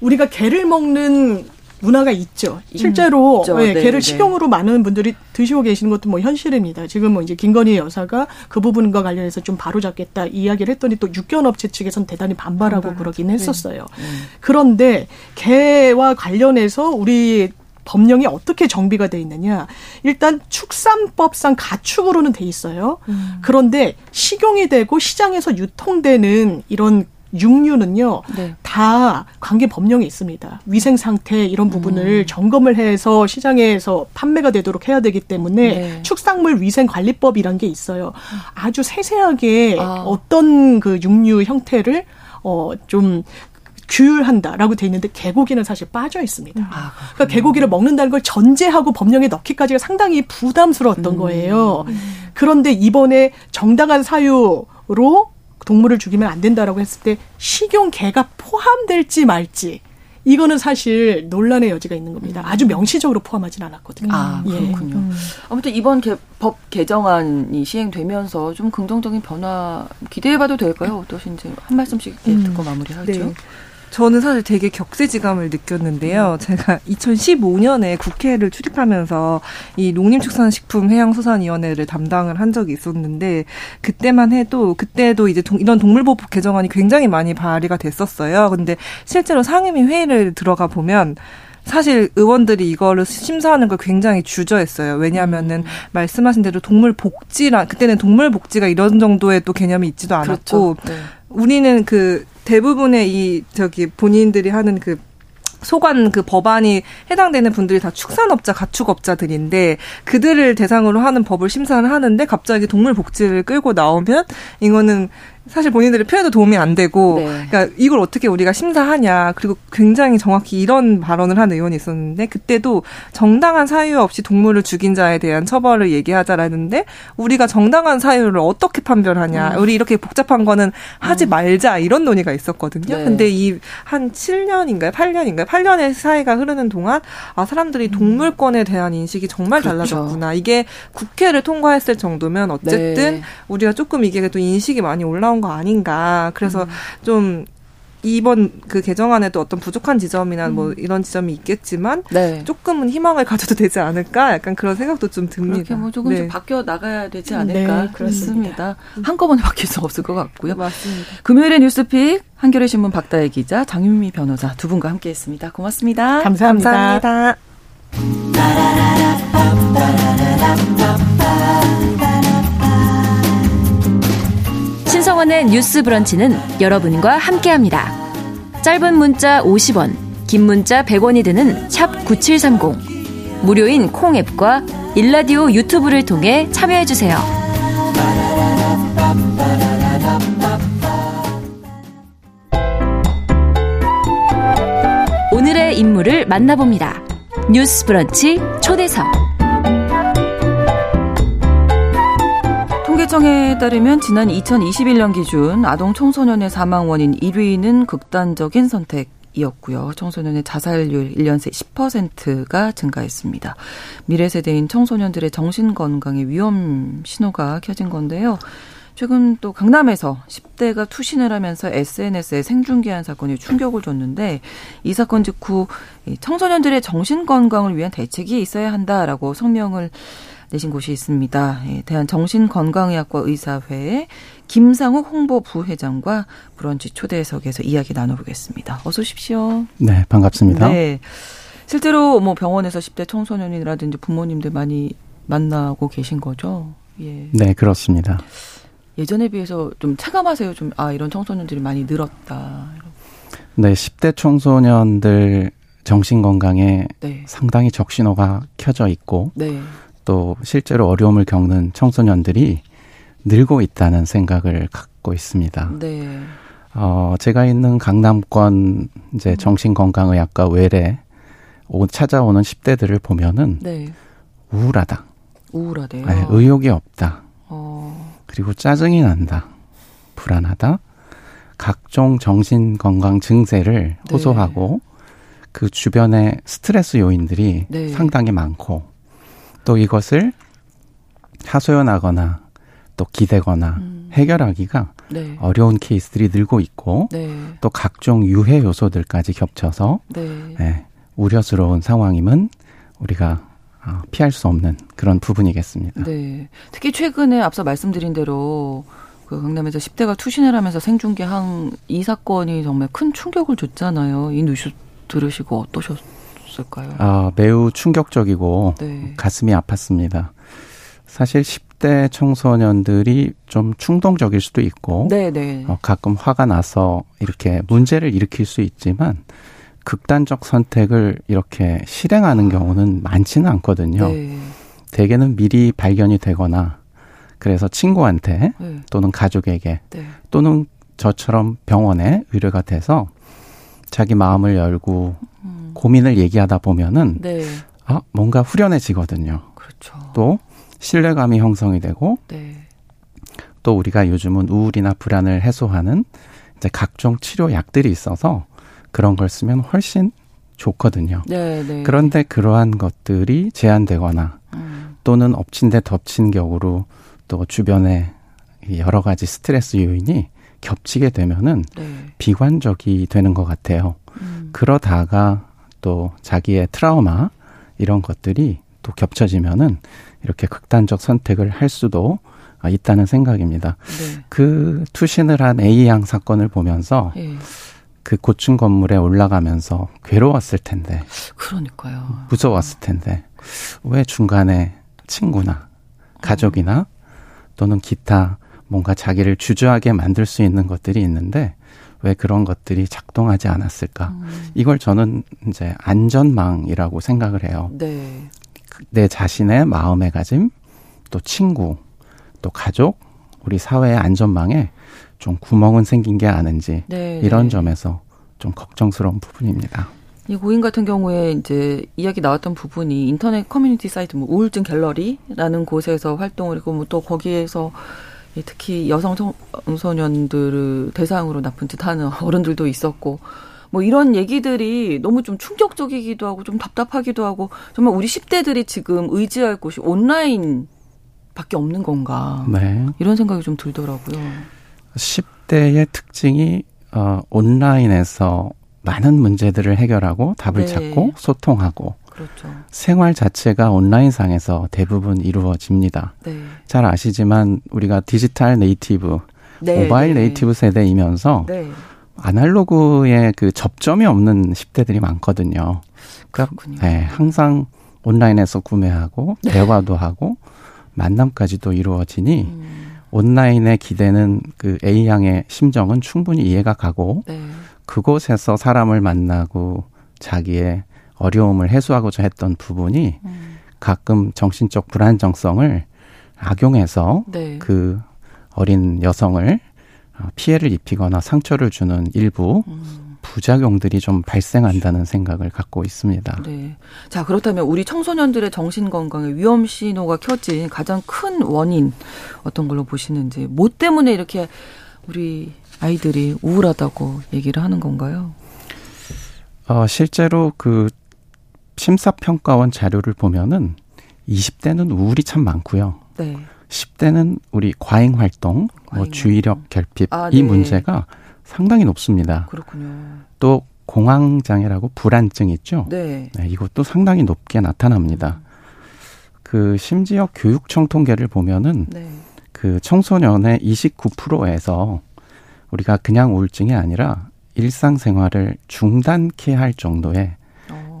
Speaker 3: 우리가 개를 먹는 문화가 있죠. 실제로 있죠. 네, 개를 네. 식용으로 많은 분들이 드시고 계시는 것도 뭐 현실입니다. 지금 뭐 이제 김건희 여사가 그 부분과 관련해서 좀 바로잡겠다 이야기를 했더니 또 육견업체 측에서는 대단히 반발하고 반발하죠. 그러긴 네. 했었어요. 네. 그런데 개와 관련해서 우리 법령이 어떻게 정비가 돼 있느냐. 일단 축산법상 가축으로는 돼 있어요. 음. 그런데 식용이 되고 시장에서 유통되는 이런 육류는요 네. 다 관계 법령에 있습니다. 위생 상태 이런 부분을 음. 점검을 해서 시장에서 판매가 되도록 해야 되기 때문에 네. 축산물 위생 관리법이란 게 있어요. 아주 세세하게 아. 어떤 그 육류 형태를 어좀 규율한다라고 돼 있는데 개고기는 사실 빠져 있습니다. 아, 그러니까 개고기를 먹는다는 걸 전제하고 법령에 넣기까지가 상당히 부담스러웠던 음. 거예요. 그런데 이번에 정당한 사유로 동물을 죽이면 안 된다라고 했을 때 식용 개가 포함될지 말지 이거는 사실 논란의 여지가 있는 겁니다. 아주 명시적으로 포함하진 않았거든요.
Speaker 1: 아, 예. 그렇군요. 예. 아무튼 이번 개, 법 개정안이 시행되면서 좀 긍정적인 변화 기대해봐도 될까요? 어떠신지 한 말씀씩 음. 듣고 마무리하죠. 네.
Speaker 2: 저는 사실 되게 격세지감을 느꼈는데요. 제가 2015년에 국회를 출입하면서 이 농림축산식품해양수산위원회를 담당을 한 적이 있었는데 그때만 해도 그때도 이제 이런 동물보호법 개정안이 굉장히 많이 발의가 됐었어요. 근데 실제로 상임위 회의를 들어가 보면 사실 의원들이 이거를 심사하는 걸 굉장히 주저했어요. 왜냐하면은 음. 말씀하신 대로 동물 복지라 그때는 동물 복지가 이런 정도의 또 개념이 있지도 않았고 그렇죠. 네. 우리는 그 대부분의 이 저기 본인들이 하는 그 소관 그 법안이 해당되는 분들이 다 축산업자, 가축업자들인데 그들을 대상으로 하는 법을 심사를 하는데 갑자기 동물 복지를 끌고 나오면 이거는 사실 본인들의 표현도 도움이 안 되고 네. 그러니까 이걸 어떻게 우리가 심사하냐 그리고 굉장히 정확히 이런 발언을 한 의원이 있었는데 그때도 정당한 사유 없이 동물을 죽인 자에 대한 처벌을 얘기하자라는데 우리가 정당한 사유를 어떻게 판별하냐 음. 우리 이렇게 복잡한 거는 하지 음. 말자 이런 논의가 있었거든요. 네. 근데 이 한 7년인가요? 8년인가요? 8년의 사이가 흐르는 동안 아 사람들이 음. 동물권에 대한 인식이 정말 그렇죠. 달라졌구나. 이게 국회를 통과했을 정도면 어쨌든 네. 우리가 조금 이게 또 인식이 많이 올라 온 거 아닌가. 그래서 음. 좀 이번 그 개정안에도 어떤 부족한 지점이나 뭐 음. 뭐 이런 지점이 있겠지만 네. 조금은 희망을 가져도 되지 않을까 약간 그런 생각도 좀 듭니다.
Speaker 1: 그렇게 뭐 조금씩 네. 바뀌어 나가야 되지 않을까 네, 그렇습니다. 한꺼번에 바뀔 수 없을 것 같고요.
Speaker 2: 맞습니다.
Speaker 1: 금요일의 뉴스픽 한겨레 신문 박다혜 기자 장윤미 변호사 두 분과 함께했습니다. 고맙습니다.
Speaker 3: 감사합니다. 감사합니다.
Speaker 4: 신성원의 뉴스 브런치는 여러분과 함께합니다. 짧은 문자 50원, 긴 문자 100원이 드는 샵 9730. 무료인 콩 앱과 일라디오 유튜브를 통해 참여해주세요. 오늘의 인물을 만나봅니다. 뉴스 브런치 초대석.
Speaker 1: 통계청에 따르면 지난 2021년 기준 아동 청소년의 사망 원인 1위는 극단적인 선택 이었고요. 청소년의 자살률 1년 새 10%가 증가했습니다. 미래 세대인 청소년들의 정신 건강에 위험 신호가 켜진 건데요. 최근 또 강남에서 10대가 투신을 하면서 SNS에 생중계한 사건이 충격을 줬는데 이 사건 직후 청소년들의 정신 건강을 위한 대책이 있어야 한다라고 성명을 내신 곳이 있습니다. 예, 대한정신건강의학과 의사회 김상욱 홍보 부회장과 브런치 초대석에서 이야기 나눠보겠습니다. 어서 오십시오.
Speaker 5: 네, 반갑습니다. 네.
Speaker 1: 실제로 뭐 병원에서 10대 청소년이라든지 부모님들 많이 만나고 계신 거죠?
Speaker 5: 예. 네, 그렇습니다.
Speaker 1: 예전에 비해서 좀 체감하세요. 좀, 아, 이런 청소년들이 많이 늘었다.
Speaker 5: 네, 10대 청소년들 정신 건강에 네. 상당히 적신호가 켜져 있고 네. 또 실제로 어려움을 겪는 청소년들이 늘고 있다는 생각을 갖고 있습니다. 네. 어, 제가 있는 강남권 이제 음. 정신건강의학과 외래 오, 찾아오는 10대들을 보면은 네. 우울하다.
Speaker 1: 우울하대요.
Speaker 5: 네, 의욕이 없다. 어. 그리고 짜증이 난다. 불안하다. 각종 정신 건강 증세를 네. 호소하고 그 주변의 스트레스 요인들이 네. 상당히 많고 또 이것을 하소연하거나 또 기대거나 음. 해결하기가 네. 어려운 케이스들이 늘고 있고 네. 또 각종 유해 요소들까지 겹쳐서 네. 네, 우려스러운 상황임은 우리가 어, 피할 수 없는 그런 부분이겠습니다.
Speaker 1: 네. 특히 최근에 앞서 말씀드린 대로 그 강남에서 10대가 투신을 하면서 생중계한 이 사건이 정말 큰 충격을 줬잖아요. 이 뉴스 들으시고 어떠셨어요? 없을까요?
Speaker 5: 아, 매우 충격적이고 네. 가슴이 아팠습니다. 사실 10대 청소년들이 좀 충동적일 수도 있고 네, 네. 어, 가끔 화가 나서 이렇게 문제를 일으킬 수 있지만 극단적 선택을 이렇게 실행하는 경우는 많지는 않거든요. 네. 대개는 미리 발견이 되거나 그래서 친구한테 네. 또는 가족에게 네. 또는 저처럼 병원에 의뢰가 돼서 자기 마음을 열고 음. 고민을 얘기하다 보면은 네. 아 뭔가 후련해지거든요.
Speaker 1: 그렇죠.
Speaker 5: 또 신뢰감이 형성이 되고 네. 또 우리가 요즘은 우울이나 불안을 해소하는 이제 각종 치료 약들이 있어서 그런 걸 쓰면 훨씬 좋거든요. 네, 네. 그런데 그러한 것들이 제한되거나 음. 또는 엎친 데 덮친 격으로 또 주변에 여러 가지 스트레스 요인이 겹치게 되면은 네. 비관적이 되는 것 같아요. 음. 그러다가 또 자기의 트라우마 이런 것들이 또 겹쳐지면은 이렇게 극단적 선택을 할 수도 있다는 생각입니다. 네. 그 투신을 한 A 양 사건을 보면서 네. 그 고층 건물에 올라가면서 괴로웠을 텐데.
Speaker 1: 그러니까요.
Speaker 5: 무서웠을 텐데. 왜 중간에 친구나 가족이나 또는 기타 뭔가 자기를 주저하게 만들 수 있는 것들이 있는데 왜 그런 것들이 작동하지 않았을까? 음. 이걸 저는 이제 안전망이라고 생각을 해요. 네. 내 자신의 마음의 가짐, 또 친구, 또 가족, 우리 사회의 안전망에 좀 구멍은 생긴 게 아닌지 네. 이런 점에서 좀 걱정스러운 부분입니다.
Speaker 1: 이 고인 같은 경우에 이제 이야기 나왔던 부분이 인터넷 커뮤니티 사이트 뭐 우울증 갤러리라는 곳에서 활동을 했고 뭐 또 거기에서 특히 여성 청소년들을 대상으로 나쁜 짓 하는 어른들도 있었고 뭐 이런 얘기들이 너무 좀 충격적이기도 하고 좀 답답하기도 하고 정말 우리 10대들이 지금 의지할 곳이 온라인 밖에 없는 건가. 네. 이런 생각이 좀 들더라고요.
Speaker 5: 10대의 특징이 어 온라인에서 많은 문제들을 해결하고 답을 네. 찾고 소통하고 그렇죠. 생활 자체가 온라인상에서 대부분 이루어집니다. 네. 잘 아시지만 우리가 디지털 네이티브, 네, 모바일 네. 네이티브 세대이면서 네. 아날로그의 그 접점이 없는 10대들이 많거든요. 그러니까 네, 항상 온라인에서 구매하고 네. 대화도 하고 만남까지도 이루어지니 음. 온라인에 기대는 그 A 양의 심정은 충분히 이해가 가고 네. 그곳에서 사람을 만나고 자기의 어려움을 해소하고자 했던 부분이 음. 가끔 정신적 불안정성을 악용해서 네. 그 어린 여성을 어, 피해를 입히거나 상처를 주는 일부 음. 부작용들이 좀 발생한다는 생각을 갖고 있습니다. 네.
Speaker 1: 자, 그렇다면 우리 청소년들의 정신 건강에 위험 신호가 켜진 가장 큰 원인 어떤 걸로 보시는지, 뭐 때문에 이렇게 우리 아이들이 우울하다고 얘기를 하는 건가요?
Speaker 5: 어, 실제로 그 심사평가원 자료를 보면은 20대는 우울이 참 많고요. 네. 10대는 우리 과잉 활동, 뭐 주의력 결핍 아, 이 네. 문제가 상당히 높습니다. 그렇군요. 또 공황 장애라고 불안증 있죠? 네. 네. 이것도 상당히 높게 나타납니다. 음. 그 심지어 교육청 통계를 보면은 네. 그 청소년의 29%에서 우리가 그냥 우울증이 아니라 일상생활을 중단케 할 정도의 어.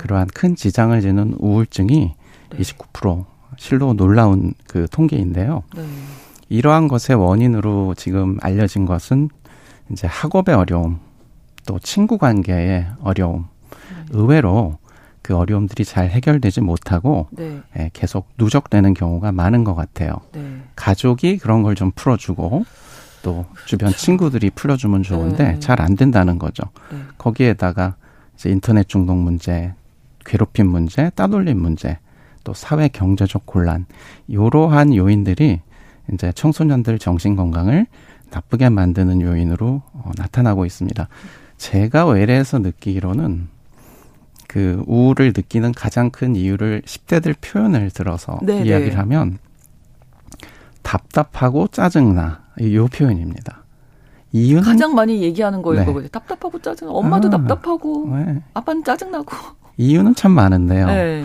Speaker 5: 그러한 큰 지장을 지는 우울증이 네. 29% 실로 놀라운 그 통계인데요. 네. 이러한 것의 원인으로 지금 알려진 것은 이제 학업의 어려움, 또 친구 관계의 어려움, 네. 의외로 그 어려움들이 잘 해결되지 못하고 네. 예, 계속 누적되는 경우가 많은 것 같아요. 네. 가족이 그런 걸 좀 풀어주고 또 주변 그렇죠. 친구들이 풀어주면 좋은데 네. 잘안 된다는 거죠. 네. 거기에다가 이제 인터넷 중독 문제, 괴롭힘 문제, 따돌림 문제, 또 사회 경제적 곤란 이러한 요인들이 이제 청소년들 정신 건강을 나쁘게 만드는 요인으로 어, 나타나고 있습니다. 제가 외래에서 느끼기로는 그 우울을 느끼는 가장 큰 이유를 10대들 표현을 들어서 네네. 이야기를 하면 답답하고 짜증나 요 표현입니다.
Speaker 1: 이유는 가장 많이 얘기하는 거예요. 네. 답답하고 짜증. 엄마도 아, 답답하고 네. 아빠는 짜증나고.
Speaker 5: 이유는 참 많은데요. 네.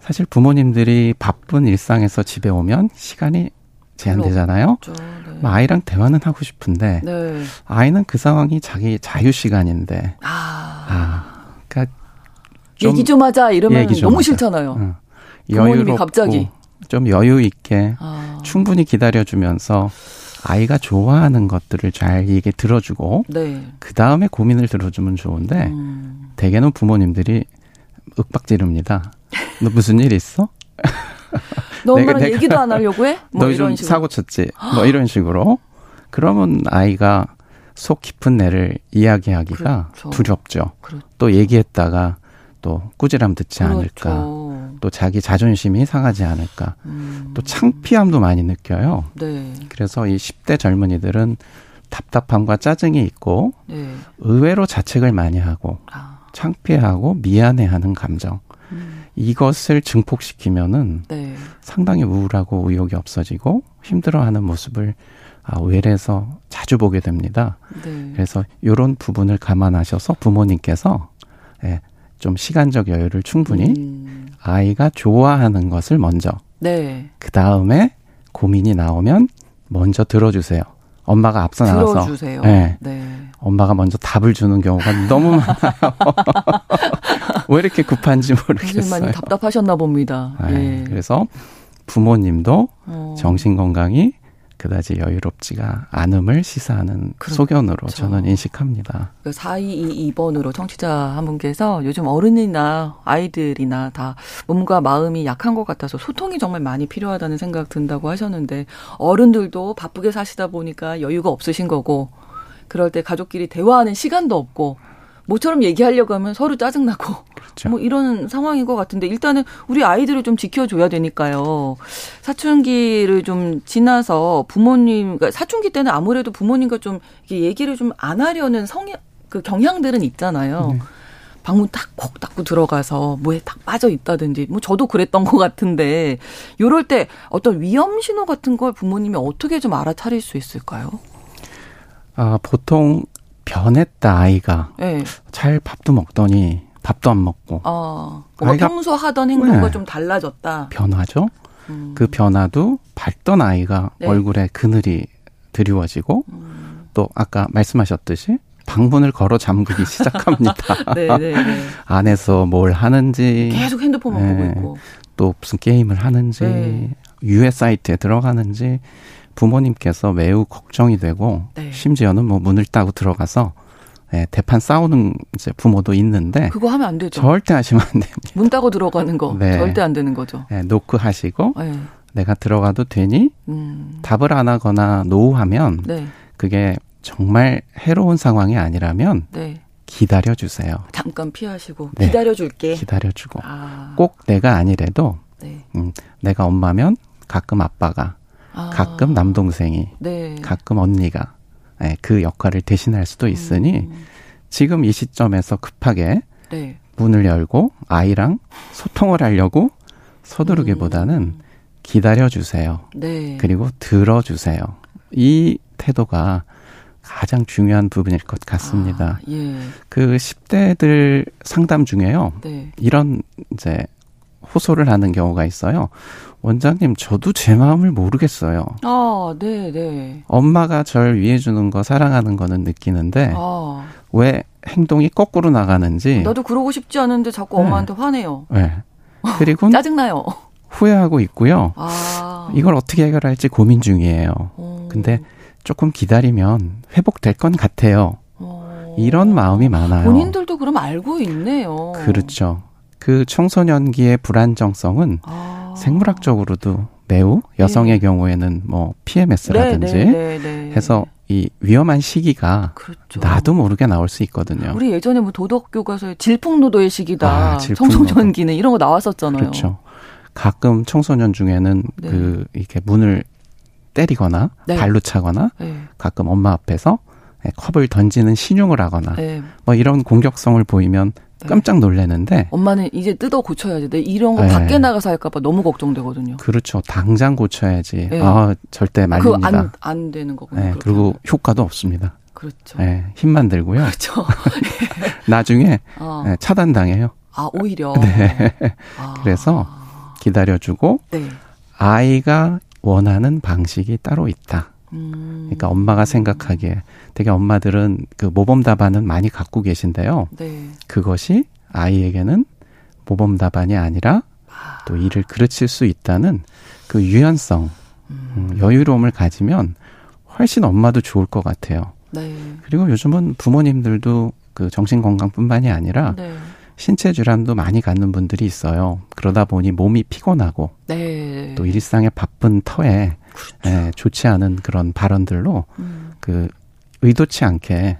Speaker 5: 사실 부모님들이 바쁜 일상에서 집에 오면 시간이 제한되잖아요. 네. 뭐 아이랑 대화는 하고 싶은데 네. 아이는 그 상황이 자기 자유 시간인데 아, 아 그러니까
Speaker 1: 좀 얘기 좀 하자 이러면 얘기 좀 너무 하자. 싫잖아요. 응. 부모님이 갑자기
Speaker 5: 좀 여유 있게 아. 충분히 기다려주면서 아이가 좋아하는 것들을 잘 얘기 들어주고 네. 그 다음에 고민을 들어주면 좋은데 음. 대개는 부모님들이 윽박지릅니다. 너 무슨 일 있어?
Speaker 1: 너 엄마랑 내가, 얘기도 안 하려고 해?
Speaker 5: 뭐 너희 좀 식으로. 사고 쳤지? 뭐 이런 식으로. 그러면 아이가 속 깊은 내를 이야기하기가 그렇죠. 두렵죠. 그렇죠. 또 얘기했다가 또 꾸지람 듣지 그렇죠. 않을까. 또 자기 자존심이 상하지 않을까. 음. 또 창피함도 많이 느껴요. 네. 그래서 이 10대 젊은이들은 답답함과 짜증이 있고 네. 의외로 자책을 많이 하고 아. 창피하고 미안해하는 감정. 음. 이것을 증폭시키면은 네. 상당히 우울하고 의욕이 없어지고 힘들어하는 모습을 아, 외래에서 자주 보게 됩니다. 네. 그래서 이런 부분을 감안하셔서 부모님께서 예, 좀 시간적 여유를 충분히 음. 아이가 좋아하는 것을 먼저 네. 그 다음에 고민이 나오면 먼저 들어주세요. 엄마가 앞서 나가서
Speaker 1: 들어주세요. 네. 네.
Speaker 5: 엄마가 먼저 답을 주는 경우가 너무 많아요. 왜 이렇게 급한지 모르겠어요.
Speaker 1: 많이 답답하셨나 봅니다.
Speaker 5: 네. 예. 그래서 부모님도 어. 정신 건강이 그 그다지 여유롭지가 않음을 시사하는 그렇죠. 소견으로 저는 인식합니다.
Speaker 1: 그 4222번으로 청취자 한 분께서 요즘 어른이나 아이들이나 다 몸과 마음이 약한 것 같아서 소통이 정말 많이 필요하다는 생각 든다고 하셨는데 어른들도 바쁘게 사시다 보니까 여유가 없으신 거고 그럴 때 가족끼리 대화하는 시간도 없고 모처럼 얘기하려고 하면 서로 짜증나고 그렇죠. 뭐 이런 상황인 것 같은데 일단은 우리 아이들을 좀 지켜줘야 되니까요. 사춘기를 좀 지나서 부모님, 그러니까 사춘기 때는 아무래도 부모님과 좀 얘기를 좀 안 하려는 성향, 그 경향들은 있잖아요. 네. 방문 딱 콕 닫고 들어가서 뭐에 딱 빠져 있다든지 뭐 저도 그랬던 것 같은데 요럴 때 어떤 위험 신호 같은 걸 부모님이 어떻게 좀 알아차릴 수 있을까요?
Speaker 5: 아 보통 변했다 아이가 네. 잘 밥도 먹더니 밥도 안 먹고
Speaker 1: 어, 아이가 평소 하던 행동과 네. 좀 달라졌다
Speaker 5: 변화죠 음. 그 변화도 밝던 아이가 네. 얼굴에 그늘이 드리워지고 음. 또 아까 말씀하셨듯이 방문을 걸어 잠그기 시작합니다. 네, 네, 네. 안에서 뭘 하는지
Speaker 1: 계속 핸드폰만 네. 보고 있고
Speaker 5: 또 무슨 게임을 하는지 네. 유해 사이트에 들어가는지 부모님께서 매우 걱정이 되고 네. 심지어는 뭐 문을 따고 들어가서 예, 대판 싸우는 이제 부모도 있는데
Speaker 1: 그거 하면 안 되죠.
Speaker 5: 절대 하시면 안 됩니다.
Speaker 1: 문 따고 들어가는 거 네. 절대 안 되는 거죠.
Speaker 5: 예, 노크 하시고 네. 내가 들어가도 되니 음. 답을 안 하거나 노하면 네. 그게 정말 해로운 상황이 아니라면 네. 기다려 주세요.
Speaker 1: 잠깐 피하시고 네. 기다려 줄게.
Speaker 5: 기다려 주고 아. 꼭 내가 아니래도 네. 음, 내가 엄마면 가끔 아빠가 아. 가끔 남동생이, 네. 가끔 언니가 네, 그 역할을 대신할 수도 있으니 음. 지금 이 시점에서 급하게 네. 문을 열고 아이랑 소통을 하려고 서두르기보다는 음. 기다려 주세요. 네. 그리고 들어 주세요. 이 태도가 가장 중요한 부분일 것 같습니다. 아, 예. 그 10대들 상담 중에요. 네. 이런 이제 호소를 하는 경우가 있어요. 원장님, 저도 제 마음을 모르겠어요.
Speaker 1: 아, 네, 네.
Speaker 5: 엄마가 절 위해주는 거, 사랑하는 거는 느끼는데, 아. 왜 행동이 거꾸로 나가는지.
Speaker 1: 나도 그러고 싶지 않은데 자꾸 네. 엄마한테 화내요.
Speaker 5: 네. 그리고.
Speaker 1: 짜증나요.
Speaker 5: 후회하고 있고요. 아. 이걸 어떻게 해결할지 고민 중이에요. 오. 근데 조금 기다리면 회복될 건 같아요. 오. 이런 마음이 많아요.
Speaker 1: 본인들도 그럼 알고 있네요.
Speaker 5: 그렇죠. 그 청소년기의 불안정성은 아. 생물학적으로도 매우 여성의 네. 경우에는 뭐 PMS라든지 네, 네, 네, 네, 해서 이 위험한 시기가 그렇죠. 나도 모르게 나올 수 있거든요.
Speaker 1: 우리 예전에 뭐 도덕 교과서에 질풍노도의 시기다. 아, 질풍노도. 청소년기는 이런 거 나왔었잖아요.
Speaker 5: 그렇죠. 가끔 청소년 중에는 네. 그 이렇게 문을 때리거나 발로 차거나 가끔 엄마 앞에서 컵을 던지는 신용을 하거나 뭐 이런 공격성을 보이면 네. 깜짝 놀래는데
Speaker 1: 엄마는 이제 뜯어 고쳐야지. 내 이런 거 네. 밖에 나가서 할까봐 너무 걱정되거든요.
Speaker 5: 그렇죠. 당장 고쳐야지. 네. 아 절대 말립니다.
Speaker 1: 안, 안 되는 거군요. 네.
Speaker 5: 그리고 효과도 없습니다.
Speaker 1: 그렇죠.
Speaker 5: 네. 힘만 들고요.
Speaker 1: 그렇죠.
Speaker 5: 나중에 어. 네, 차단당해요.
Speaker 1: 아 오히려.
Speaker 5: 네. 아. 그래서 기다려주고 네. 아이가 원하는 방식이 따로 있다. 음. 그러니까 엄마가 생각하기에 되게 엄마들은 그 모범 답안은 많이 갖고 계신데요. 네. 그것이 아이에게는 모범 답안이 아니라 또 일을 그르칠 수 있다는 그 유연성, 음. 음. 여유로움을 가지면 훨씬 엄마도 좋을 것 같아요. 네. 그리고 요즘은 부모님들도 그 정신 건강뿐만이 아니라 네. 신체 질환도 많이 갖는 분들이 있어요. 그러다 보니 몸이 피곤하고 네. 또 일상의 바쁜 터에 그렇죠. 예, 좋지 않은 그런 발언들로 음. 그 의도치 않게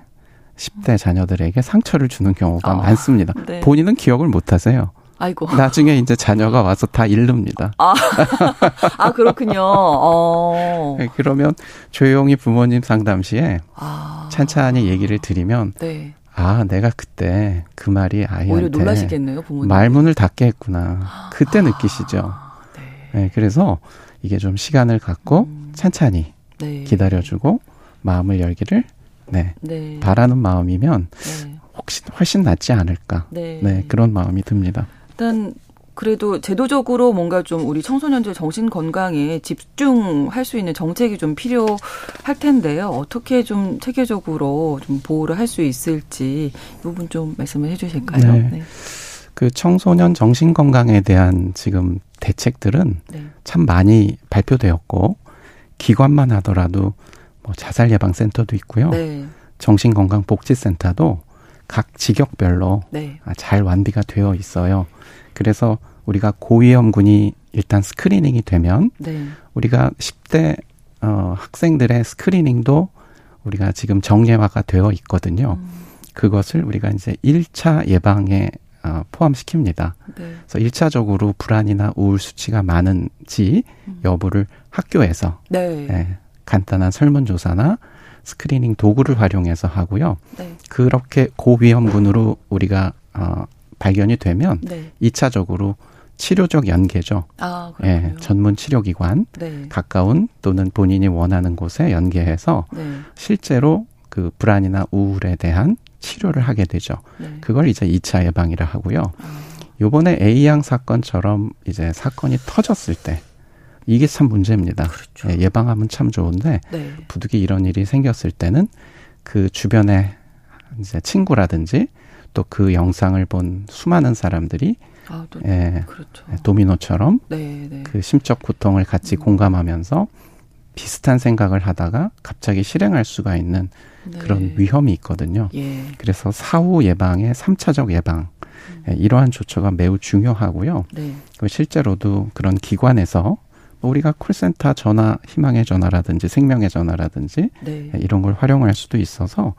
Speaker 5: 10대 자녀들에게 상처를 주는 경우가 아, 많습니다. 네. 본인은 기억을 못 하세요.
Speaker 1: 아이고.
Speaker 5: 나중에 이제 자녀가 와서 다 잃릅니다.
Speaker 1: 아, 아 그렇군요. 어.
Speaker 5: 네, 그러면 조용히 부모님 상담 시에 아. 찬찬히 얘기를 드리면 네. 아, 내가 그때 그 말이 아이한테
Speaker 1: 놀라시겠네요, 부모님.
Speaker 5: 말문을 닫게 했구나. 그때 아. 느끼시죠. 네. 네. 그래서 이게 좀 시간을 갖고 음. 찬찬히 네. 기다려주고 마음을 열기를 네, 네. 바라는 마음이면 네. 혹시 훨씬 낫지 않을까. 네. 네, 그런 마음이 듭니다.
Speaker 1: 일단 그래도 제도적으로 뭔가 좀 우리 청소년들 정신 건강에 집중할 수 있는 정책이 좀 필요할 텐데요. 어떻게 좀 체계적으로 좀 보호를 할 수 있을지 이 부분 좀 말씀을 해주실까요? 네. 네.
Speaker 5: 그 청소년 정신 건강에 대한 지금 대책들은 네. 참 많이 발표되었고 기관만 하더라도 뭐 자살 예방 센터도 있고요. 네. 정신건강복지센터도 각 직역별로 네. 아, 잘 완비가 되어 있어요. 그래서 우리가 고위험군이 일단 스크리닝이 되면 네. 우리가 10대 어, 학생들의 스크리닝도 우리가 지금 정례화가 되어 있거든요. 음. 그것을 우리가 이제 1차 예방에 어, 포함시킵니다. 네. 그래서 1차적으로 불안이나 우울 수치가 많은지 음. 여부를 학교에서 네. 네, 간단한 설문조사나 스크리닝 도구를 활용해서 하고요. 네. 그렇게 고위험군으로 우리가 어, 발견이 되면 네. 2차적으로 치료적 연계죠. 아, 예, 전문 치료기관 네. 가까운 또는 본인이 원하는 곳에 연계해서 네. 실제로 그 불안이나 우울에 대한 치료를 하게 되죠. 네. 그걸 이제 2차 예방이라 하고요. 아. 요번에 A양 사건처럼 이제 사건이 터졌을 때 이게 참 문제입니다. 그렇죠. 예, 예방하면 참 좋은데 네. 부득이 이런 일이 생겼을 때는 그 주변에 이제 친구라든지 또 그 영상을 본 수많은 사람들이 아, 또, 예, 그렇죠. 예, 도미노처럼 네, 네. 그 심적 고통을 같이 음. 공감하면서 비슷한 생각을 하다가 갑자기 실행할 수가 있는 네. 그런 위험이 있거든요. 예. 그래서 사후 예방의 삼차적 예방 음. 예, 이러한 조처가 매우 중요하고요. 네. 실제로도 그런 기관에서 우리가 콜센터 전화, 희망의 전화라든지 생명의 전화라든지 네. 예, 이런 걸 활용할 수도 있어서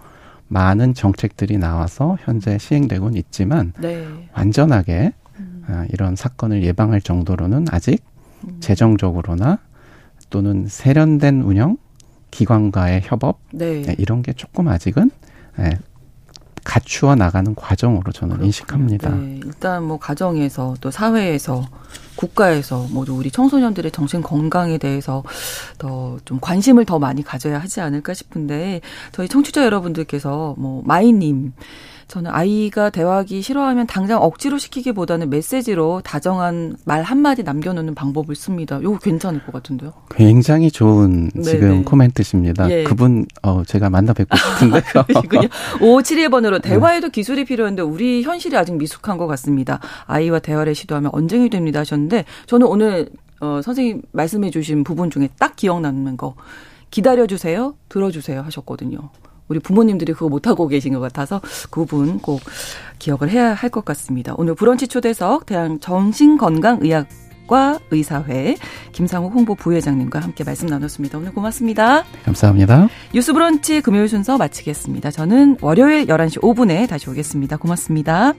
Speaker 5: 많은 정책들이 나와서 현재 시행되곤 있지만 네. 완전하게 음. 아, 이런 사건을 예방할 정도로는 아직 음. 재정적으로나 또는 세련된 운영, 기관과의 협업 네. 네, 이런 게 조금 아직은 예, 갖추어 나가는 과정으로 저는 그렇군요. 인식합니다. 네.
Speaker 1: 일단 뭐 가정에서 또 사회에서 국가에서 모두 우리 청소년들의 정신 건강에 대해서 더 좀 관심을 더 많이 가져야 하지 않을까 싶은데 저희 청취자 여러분들께서 뭐 마이님 저는 아이가 대화하기 싫어하면 당장 억지로 시키기보다는 메시지로 다정한 말 한마디 남겨놓는 방법을 씁니다. 이거 괜찮을 것 같은데요?
Speaker 5: 굉장히 좋은 네네. 지금 네. 코멘트십니다. 예. 그분, 어, 제가 만나 뵙고 싶은데요. 그러시군요.
Speaker 1: 5571번으로 대화에도 기술이 필요한데 우리 현실이 아직 미숙한 것 같습니다. 아이와 대화를 시도하면 언쟁이 됩니다 하셨는데 저는 오늘 어, 선생님 말씀해 주신 부분 중에 딱 기억나는 거 기다려주세요, 들어주세요 하셨거든요. 우리 부모님들이 그거 못하고 계신 것 같아서 그 부분 꼭 기억을 해야 할 것 같습니다. 오늘 브런치 초대석 대한 정신건강의학 과 의사회 김상욱 홍보 부회장님과 함께 말씀 나눴습니다. 오늘 고맙습니다.
Speaker 5: 감사합니다.
Speaker 1: 뉴스 브런치 금요일 순서 마치겠습니다. 저는 월요일 11시 5분에 다시 오겠습니다. 고맙습니다.